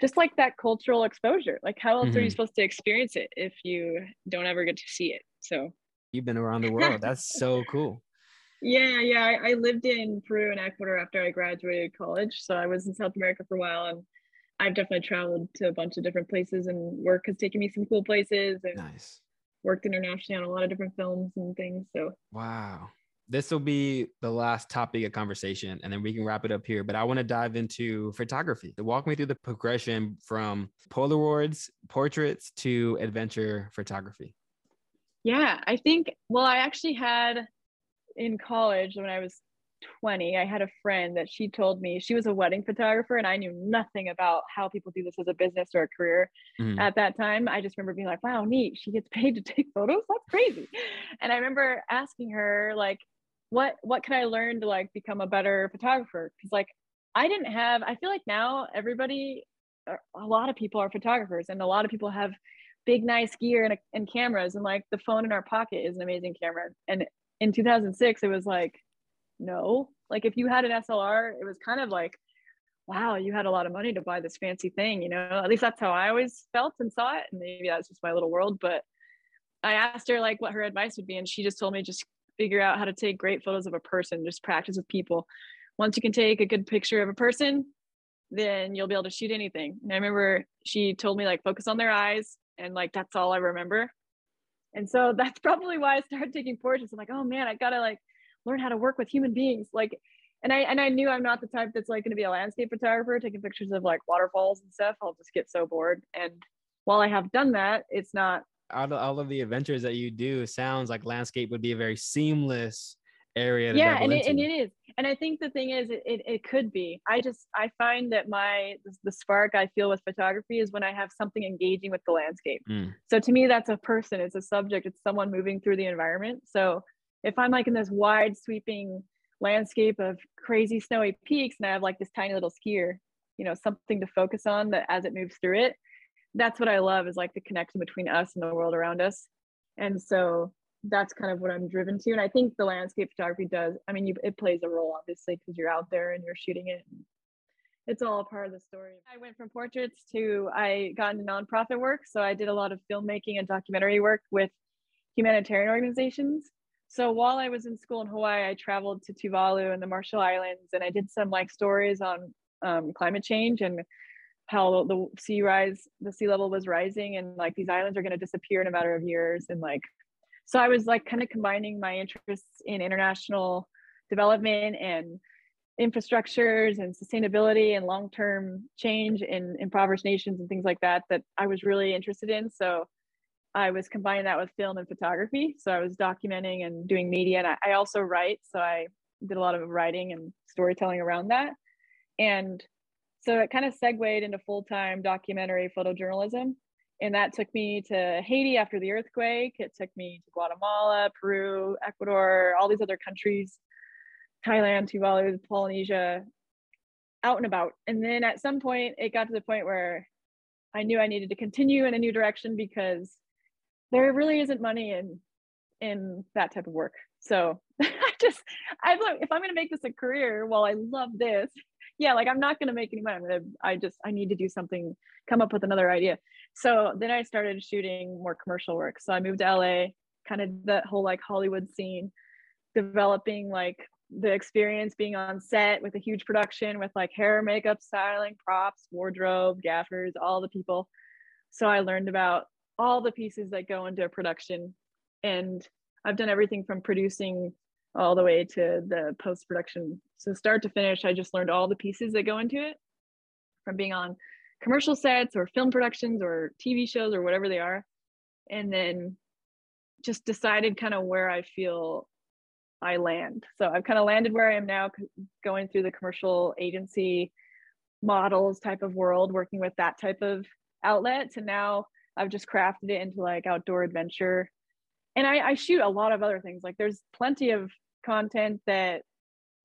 just like that cultural exposure like how else mm-hmm. are you mm-hmm. supposed to experience it if you don't ever get to see it so you've been around the world that's so cool yeah yeah I, I, lived in peru and ecuador after i graduated college so i was in south america for a while and i've definitely traveled to a bunch of different places and work has taken me some cool places and nice worked internationally on a lot of different films and things so wow this will be the last topic of conversation and then we can wrap it up here but i want to dive into photography. Walk me through the progression from polaroids portraits to adventure photography. Yeah i think well i actually had in college when i was 20 i had a friend that she told me she was a wedding photographer and i knew nothing about how people do this as a business or a career mm-hmm. at that time. I just remember being like wow neat she gets paid to take photos? That's crazy. And i remember asking her like what what can I learn to like become a better photographer? Because like I didn't have. I feel like now everybody, er, a lot of people are photographers, and a lot of people have big nice gear and, and cameras, and like the phone in our pocket is an amazing camera. And in 2006, it was like, no, like if you had an SLR, it was kind of like wow, you had a lot of money to buy this fancy thing, you know? At least that's how I always felt and saw it. And maybe that's just my little world. But I asked her like what her advice would be, and she just told me just figure out how to take great photos of a person, just practice with people once you can take a good picture of a person, then you'll be able to shoot anything. And I remember she told me like focus on their eyes and like that's all I remember. And so that's probably why I started taking portraits. I'm like, oh man, I gotta like learn how to work with human beings. Like, and I and I knew I'm not the type that's like gonna be a landscape photographer taking pictures of like waterfalls and stuff. I'll just get so bored. And while I have done that, it's not all of, all of the adventures that you do sounds like landscape would be a very seamless area yeah and it, and it is. And i think the thing is it, it, it could be. I just i find that my the spark i feel with photography is when i have something engaging with the landscape. Mm. so to me that's a person it's a subject it's someone moving through the environment. So if i'm like in this wide sweeping landscape of crazy snowy peaks and i have like this tiny little skier you know something to focus on that as it moves through it that's what i love is like the connection between us and the world around us and so that's kind of what I'm driven to. And I think the landscape photography does, I mean, you, it plays a role obviously because you're out there and you're shooting it. It's all part of the story. I went from portraits to I got into nonprofit work. So I did a lot of filmmaking and documentary work with humanitarian organizations. So while I was in school in Hawaii, I traveled to Tuvalu and the Marshall Islands and I did some like stories on um, climate change and how the sea rise, the sea level was rising and like these islands are going to disappear in a matter of years and like so I was like kind of combining my interests in international development and infrastructures and sustainability and long-term change in impoverished nations and things like that that I was really interested in. So I was combining that with film and photography. So I was documenting and doing media. And I, I also write. So I did a lot of writing and storytelling around that. And so it kind of segued into full-time documentary photojournalism and that took me to Haiti after the earthquake. It took me to Guatemala, Peru, Ecuador, all these other countries, Thailand, Tuvalu, Polynesia, out and about. And then at some point, it got to the point where I knew I needed to continue in a new direction because there really isn't money in in that type of work. So I just I if I'm going to make this a career, while I love this, yeah, like I'm not going to make any money. I'm gonna, I just, I need to do something, come up with another idea. So then I started shooting more commercial work. So I moved to LA, kind of that whole like Hollywood scene, developing like the experience being on set with a huge production with like hair, makeup, styling, props, wardrobe, gaffers, all the people. So I learned about all the pieces that go into a production. And I've done everything from producing all the way to the post production. So, start to finish, I just learned all the pieces that go into it from being on commercial sets or film productions or TV shows or whatever they are. And then just decided kind of where I feel I land. So, I've kind of landed where I am now, going through the commercial agency models type of world, working with that type of outlet. To now, I've just crafted it into like outdoor adventure and I, I shoot a lot of other things. Like there's plenty of content that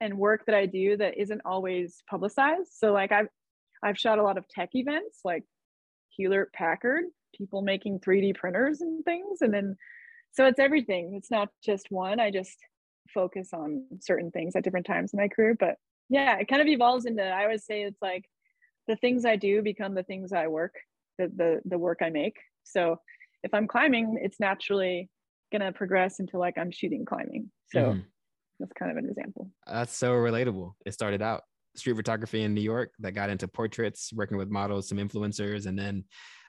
and work that I do that isn't always publicized. So like I've I've shot a lot of tech events like Hewlett Packard, people making 3D printers and things. And then so it's everything. It's not just one. I just focus on certain things at different times in my career. But yeah, it kind of evolves into I always say it's like the things I do become the things I work, the the the work I make. So if I'm climbing, it's naturally gonna progress into like I'm shooting climbing. So mm. That's kind of an example. That's so relatable. It started out street photography in New York that got into portraits, working with models, some influencers, and then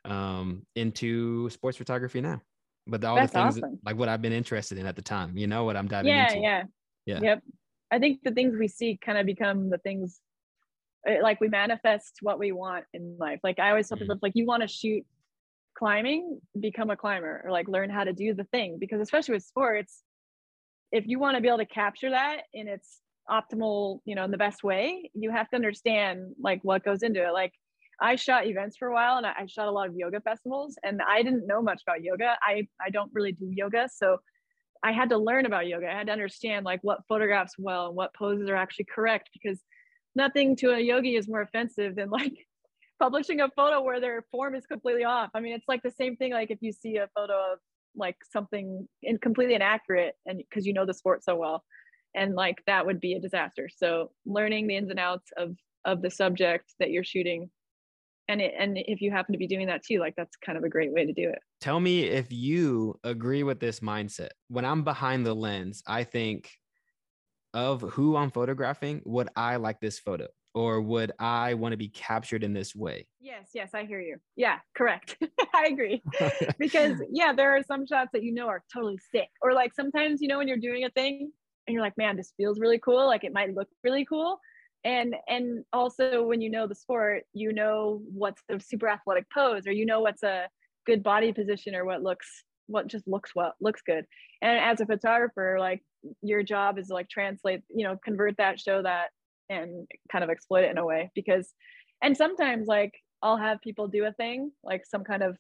um, into sports photography now. But all that's the things awesome. like what I've been interested in at the time, you know what I'm diving yeah, into. Yeah, yeah, yeah. Yep. I think the things we see kind of become the things eh, like we manifest what we want in life. Like I always tell people, mm-hmm. like you want to shoot climbing, become a climber or like learn how to do the thing. Because especially with sports, if you want to be able to capture that in its optimal, you know, in the best way, you have to understand like what goes into it. Like I shot events for a while and I shot a lot of yoga festivals and I didn't know much about yoga. I, I don't really do yoga. So I had to learn about yoga. I had to understand like what photographs well and what poses are actually correct because nothing to a yogi is more offensive than like publishing a photo where their form is completely off. I mean, it's like the same thing. Like if you see a photo of like something in completely inaccurate, and because you know the sport so well, and like that would be a disaster. So learning the ins and outs of of the subject that you're shooting, and it, and if you happen to be doing that too, like that's kind of a great way to do it. Tell me if you agree with this mindset. When I'm behind the lens, I think of who I'm photographing, would I like this photo? Or would I want to be captured in this way? Yes, yes, I hear you. Yeah, correct. I agree. because yeah, there are some shots that you know are totally sick. Or like sometimes, you know, when you're doing a thing and you're like, man, this feels really cool. Like it might look really cool. And and also when you know the sport, you know what's a super athletic pose or you know what's a good body position or what looks what just looks well looks good and as a photographer like your job is to like translate you know convert that show that and kind of exploit it in a way because and sometimes like i'll have people do a thing like some kind of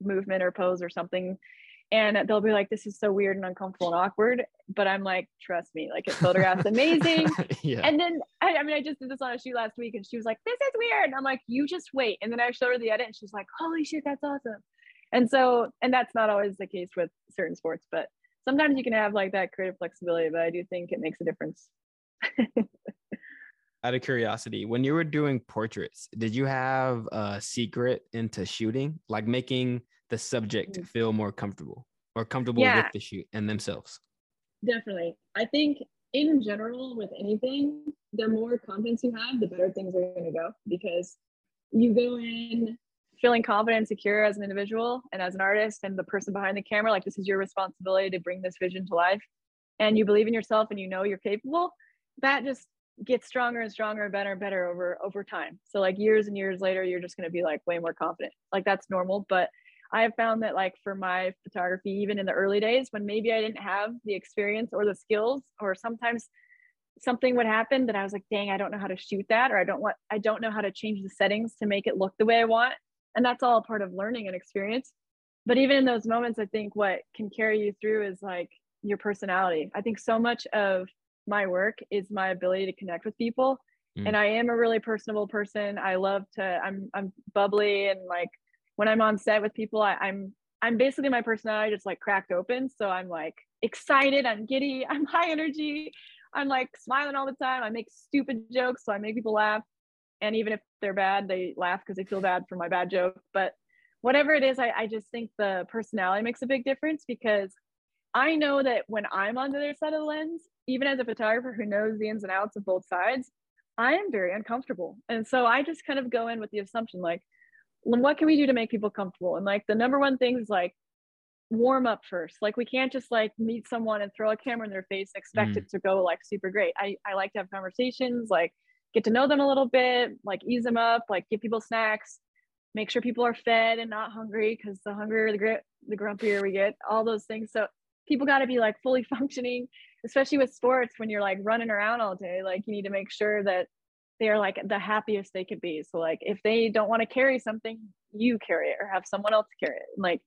movement or pose or something and they'll be like this is so weird and uncomfortable and awkward but i'm like trust me like it photographs amazing. Yeah. and then I, I, mean i just did this on a shoot last week and she was like this is weird and i'm like you just wait and then i showed her the edit and she's like holy shit that's awesome. And so and that's not always the case with certain sports but sometimes you can have like that creative flexibility but i do think it makes a difference out of curiosity when you were doing portraits did you have a secret into shooting like making the subject mm. feel more comfortable or comfortable yeah. with the shoot and themselves definitely i think in general with anything the more confidence you have the better things are going to go because you go in feeling confident and secure as an individual and as an artist and the person behind the camera like this is your responsibility to bring this vision to life and you believe in yourself and you know you're capable that just gets stronger and stronger and better and better over over time. So like years and years later you're just going to be like way more confident. Like that's normal but i have found that like for my photography even in the early days when maybe i didn't have the experience or the skills or sometimes something would happen that i was like dang i don't know how to shoot that or i don't want i don't know how to change the settings to make it look the way i want and that's all part of learning and experience. But even in those moments i think what can carry you through is like your personality. I think so much of my work is my ability to connect with people. Mm. and i am a really personable person. I love to i'm i'm bubbly and like when i'm on set with people I, i'm i'm basically my personality just like cracked open. So i'm like excited i'm giddy i'm high energy i'm like smiling all the time. I make stupid jokes so i make people laugh. And even if they're bad they laugh because they feel bad for my bad joke. But whatever it is I, I just think the personality makes a big difference because i know that when i'm on the other side of the lens even as a photographer who knows the ins and outs of both sides i am very uncomfortable and so i just kind of go in with the assumption like what can we do to make people comfortable and like the number one thing is like warm up first like we can't just like meet someone and throw a camera in their face and expect mm. it to go like super great I, I like to have conversations like get to know them a little bit, like ease them up, like give people snacks, make sure people are fed and not hungry because the hungrier the, gr- the grumpier we get, all those things. So people got to be like fully functioning, especially with sports when you're like running around all day. Like you need to make sure that they're like the happiest they could be. So like if they don't want to carry something, you carry it or have someone else carry it. Like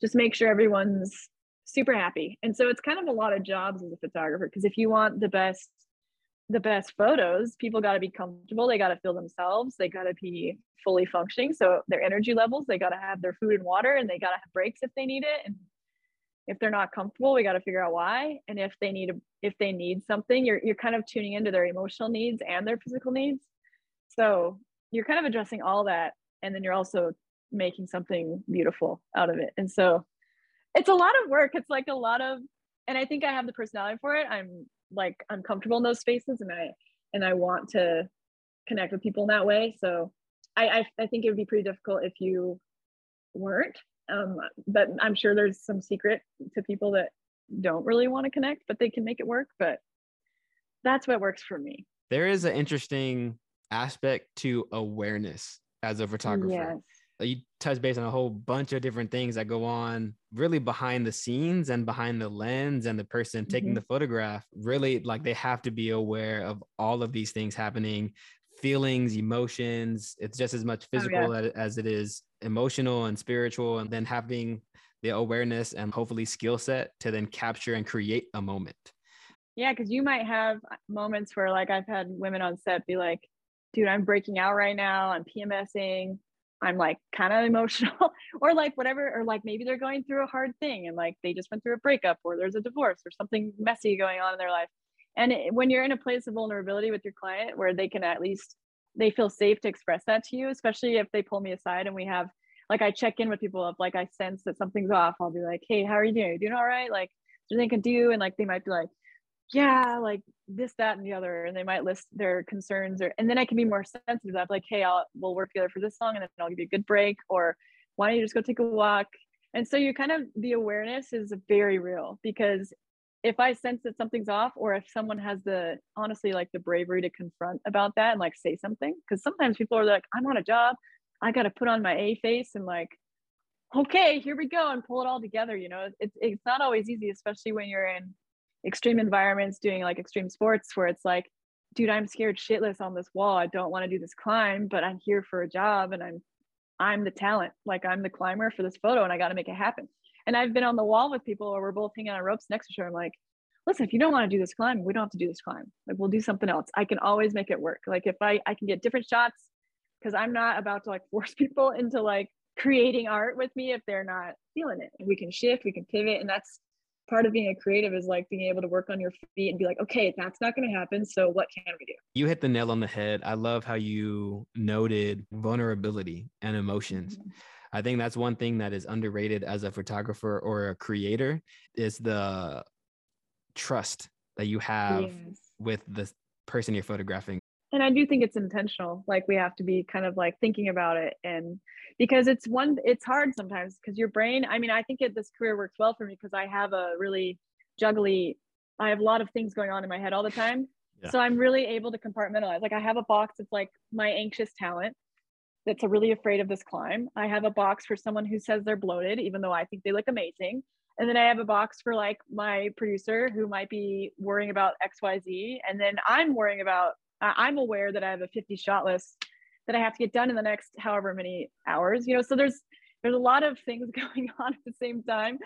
just make sure everyone's super happy. And so it's kind of a lot of jobs as a photographer because if you want the best the best photos, people got to be comfortable. They got to feel themselves. They got to be fully functioning. So their energy levels, they got to have their food and water, and they got to have breaks if they need it. And if they're not comfortable, we got to figure out why. And if they need a, if they need something, you're you're kind of tuning into their emotional needs and their physical needs. So you're kind of addressing all that, and then you're also making something beautiful out of it. And so it's a lot of work. It's like a lot of, and I think I have the personality for it. I'm like uncomfortable in those spaces and I and I want to connect with people in that way. So I I, I think it would be pretty difficult if you weren't. Um, but I'm sure there's some secret to people that don't really want to connect, but they can make it work. But that's what works for me. There is an interesting aspect to awareness as a photographer. Yes you touch base on a whole bunch of different things that go on really behind the scenes and behind the lens and the person taking mm-hmm. the photograph really like they have to be aware of all of these things happening feelings emotions it's just as much physical oh, yeah. as it is emotional and spiritual and then having the awareness and hopefully skill set to then capture and create a moment yeah because you might have moments where like i've had women on set be like dude i'm breaking out right now i'm pmsing I'm like kind of emotional or like whatever, or like maybe they're going through a hard thing and like they just went through a breakup or there's a divorce or something messy going on in their life. And it, when you're in a place of vulnerability with your client where they can at least they feel safe to express that to you, especially if they pull me aside and we have like I check in with people if like I sense that something's off, I'll be like, hey, how are you doing? Are you doing all right? Like, is I can do? And like they might be like, yeah, like this, that, and the other. And they might list their concerns or, and then I can be more sensitive. I'm like, hey, I'll, we'll work together for this long and then I'll give you a good break. Or why don't you just go take a walk? And so you kind of, the awareness is very real because if I sense that something's off, or if someone has the honestly like the bravery to confront about that and like say something, because sometimes people are like, I'm on a job, I got to put on my A face and like, okay, here we go and pull it all together. You know, it's it's not always easy, especially when you're in extreme environments doing like extreme sports where it's like, dude, I'm scared shitless on this wall. I don't want to do this climb, but I'm here for a job and I'm I'm the talent. Like I'm the climber for this photo and I got to make it happen. And I've been on the wall with people where we're both hanging on ropes next to each other. I'm like, listen, if you don't want to do this climb, we don't have to do this climb. Like we'll do something else. I can always make it work. Like if I I can get different shots because I'm not about to like force people into like creating art with me if they're not feeling it. We can shift, we can pivot, and that's part of being a creative is like being able to work on your feet and be like, okay, that's not going to happen. So what can we do? You hit the nail on the head. I love how you noted vulnerability and emotions. Mm-hmm. I think that's one thing that is underrated as a photographer or a creator is the trust that you have yes. with the person you're photographing. And I do think it's intentional. Like we have to be kind of like thinking about it and because it's one it's hard sometimes because your brain, I mean, I think it, this career works well for me because I have a really juggly I have a lot of things going on in my head all the time. Yeah. So I'm really able to compartmentalize. Like I have a box that's like my anxious talent that's really afraid of this climb. I have a box for someone who says they're bloated, even though I think they look amazing. And then I have a box for like my producer who might be worrying about XYZ. And then I'm worrying about, I'm aware that I have a 50 shot list that I have to get done in the next however many hours, you know. So there's there's a lot of things going on at the same time.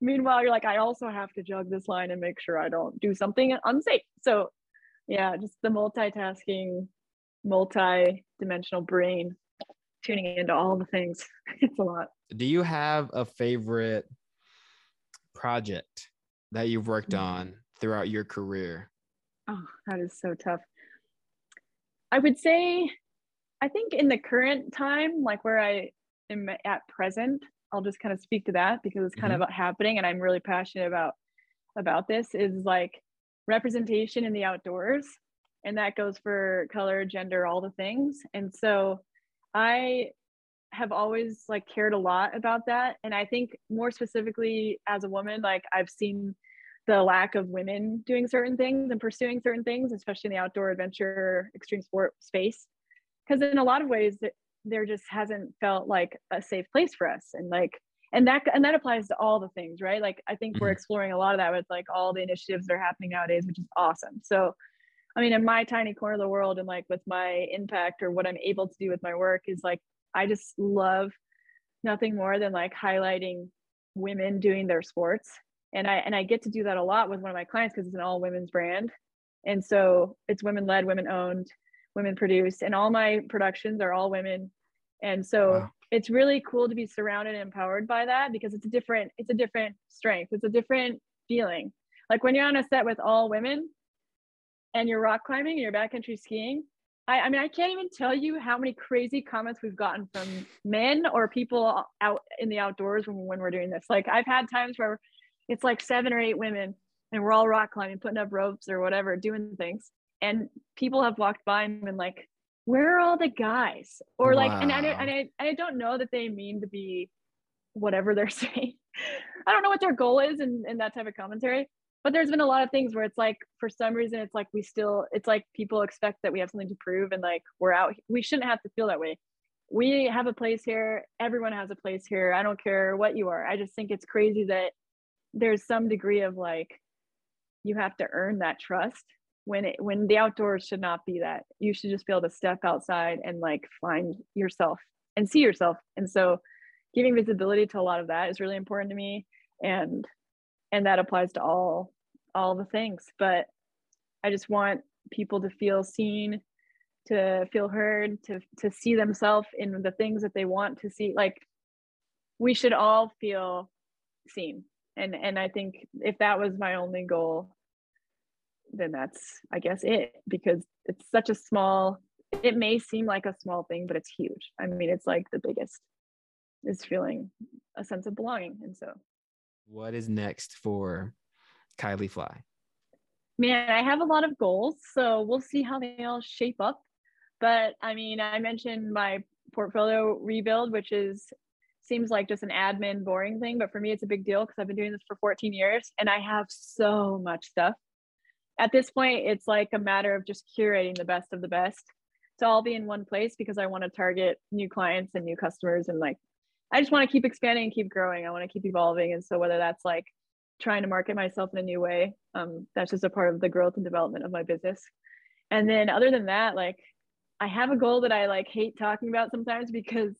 Meanwhile, you're like, I also have to jug this line and make sure I don't do something unsafe. So yeah, just the multitasking, multi-dimensional brain tuning into all the things. It's a lot. Do you have a favorite project that you've worked mm. on throughout your career? Oh, that is so tough. I would say, I think in the current time, like where I am at present, I'll just kind of speak to that because it's kind mm-hmm. of happening and I'm really passionate about about this is like representation in the outdoors and that goes for color gender all the things and so I have always like cared a lot about that and I think more specifically as a woman like I've seen the lack of women doing certain things and pursuing certain things especially in the outdoor adventure extreme sport space because in a lot of ways there just hasn't felt like a safe place for us and like and that and that applies to all the things right like i think mm-hmm. we're exploring a lot of that with like all the initiatives that are happening nowadays which is awesome so I mean, in my tiny corner of the world and like with my impact or what I'm able to do with my work is like, I just love nothing more than like highlighting women doing their sports. And I, and I get to do that a lot with one of my clients because it's an all women's brand. And so it's women led, women owned, women produced, and all my productions are all women. And so wow. it's really cool to be surrounded and empowered by that because it's a different, it's a different strength. It's a different feeling. Like when you're on a set with all women, and you're rock climbing and you're backcountry skiing, I, I, mean, I can't even tell you how many crazy comments we've gotten from men or people out in the outdoors when, when we're doing this. Like I've had times where it's like seven or eight women and we're all rock climbing, putting up ropes or whatever, doing things. And people have walked by and been like, where are all the guys? Or like, wow. and, I, and, I, and I don't know that they mean to be whatever they're saying. I don't know what their goal is in, in that type of commentary, but there's been a lot of things where it's like for some reason it's like we still it's like people expect that we have something to prove and like we're out we shouldn't have to feel that way. We have a place here. Everyone has a place here. I don't care what you are. I just think it's crazy that there's some degree of like you have to earn that trust when it when the outdoors should not be that. You should just be able to step outside and like find yourself and see yourself. And so giving visibility to a lot of that is really important to me. And and that applies to all all the things but i just want people to feel seen to feel heard to to see themselves in the things that they want to see like we should all feel seen. And and i think if that was my only goal then that's i guess it because it's such a small it may seem like a small thing but it's huge. I mean it's like the biggest is feeling a sense of belonging. And so what is next for Kylie Fly? Man, I have a lot of goals, so we'll see how they all shape up. But I mean, I mentioned my portfolio rebuild, which is seems like just an admin boring thing, but for me it's a big deal because I've been doing this for 14 years and I have so much stuff. At this point, it's like a matter of just curating the best of the best to all be in one place because I want to target new clients and new customers and like I just want to keep expanding and keep growing. I want to keep evolving. And so whether that's like trying to market myself in a new way, um, that's just a part of the growth and development of my business. And then other than that, like I have a goal that I like hate talking about sometimes because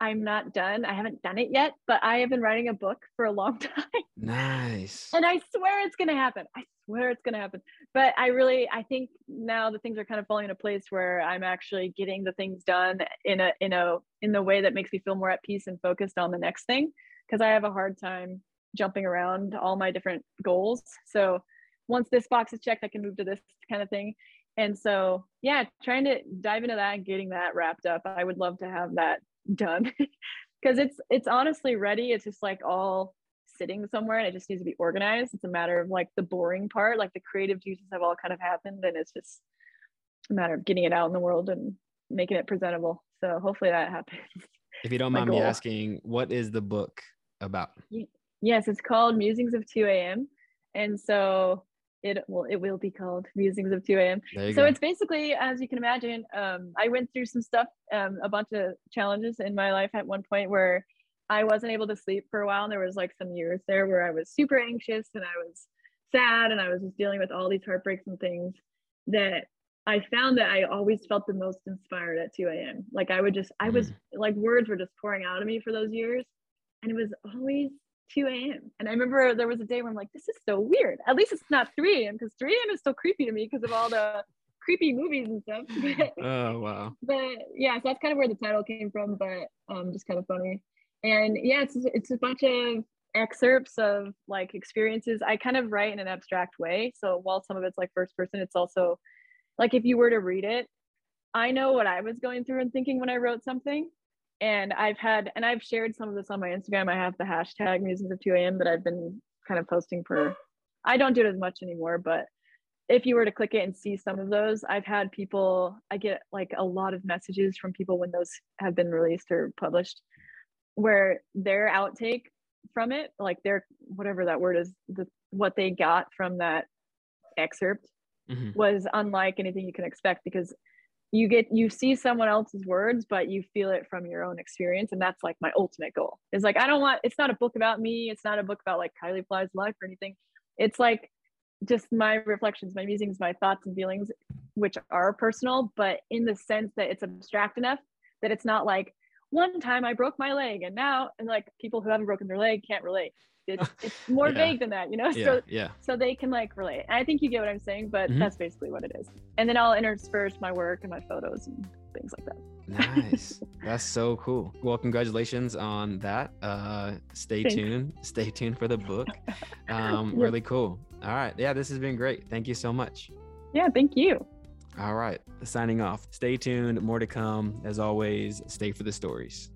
I'm not done. I haven't done it yet, but I have been writing a book for a long time. Nice. and I swear it's going to happen. I swear it's going to happen. But I really, I think now the things are kind of falling into place where I'm actually getting the things done in a, in a, in the way that makes me feel more at peace and focused on the next thing. Cause I have a hard time jumping around all my different goals. So once this box is checked, I can move to this kind of thing. And so, yeah, trying to dive into that and getting that wrapped up. I would love to have that done because it's it's honestly ready it's just like all sitting somewhere and it just needs to be organized. It's a matter of like the boring part like the creative juices have all kind of happened and it's just a matter of getting it out in the world and making it presentable. So hopefully that happens. If you don't mind me asking what is the book about? Yes it's called musings of 2 a.m and so it will it will be called musings of 2 a.m so go. it's basically as you can imagine um, i went through some stuff um, a bunch of challenges in my life at one point where i wasn't able to sleep for a while and there was like some years there where i was super anxious and i was sad and i was just dealing with all these heartbreaks and things that i found that i always felt the most inspired at 2 a.m like i would just i was mm. like words were just pouring out of me for those years and it was always 2 a.m. And I remember there was a day where I'm like, this is so weird. At least it's not 3 a.m. because 3 a.m. is still creepy to me because of all the creepy movies and stuff. oh wow. But yeah, so that's kind of where the title came from, but um just kind of funny. And yeah, it's it's a bunch of excerpts of like experiences. I kind of write in an abstract way. So while some of it's like first person, it's also like if you were to read it, I know what I was going through and thinking when I wrote something and I've had and I've shared some of this on my Instagram. I have the hashtag musings of 2 a.m. that I've been kind of posting for I don't do it as much anymore, but if you were to click it and see some of those, I've had people, I get like a lot of messages from people when those have been released or published where their outtake from it, like their whatever that word is, the what they got from that excerpt mm-hmm. was unlike anything you can expect because you get you see someone else's words but you feel it from your own experience. And that's like my ultimate goal. Is like i don't want it's not a book about me. It's not a book about like kylie fly's life or anything. It's like just my reflections my musings my thoughts and feelings which are personal but in the sense that it's abstract enough that it's not like one time i broke my leg and now and like people who haven't broken their leg can't relate it's, it's more yeah. vague than that, you know? Yeah, so yeah. so they can like relate. I think you get what I'm saying, but mm-hmm. that's basically what it is. And then I'll intersperse my work and my photos and things like that. nice. That's so cool. Well, congratulations on that. Uh stay Thanks. tuned. Stay tuned for the book. Um, yeah. really cool. All right. Yeah, this has been great. Thank you so much. Yeah, thank you. All right. Signing off. Stay tuned. More to come. As always, stay for the stories.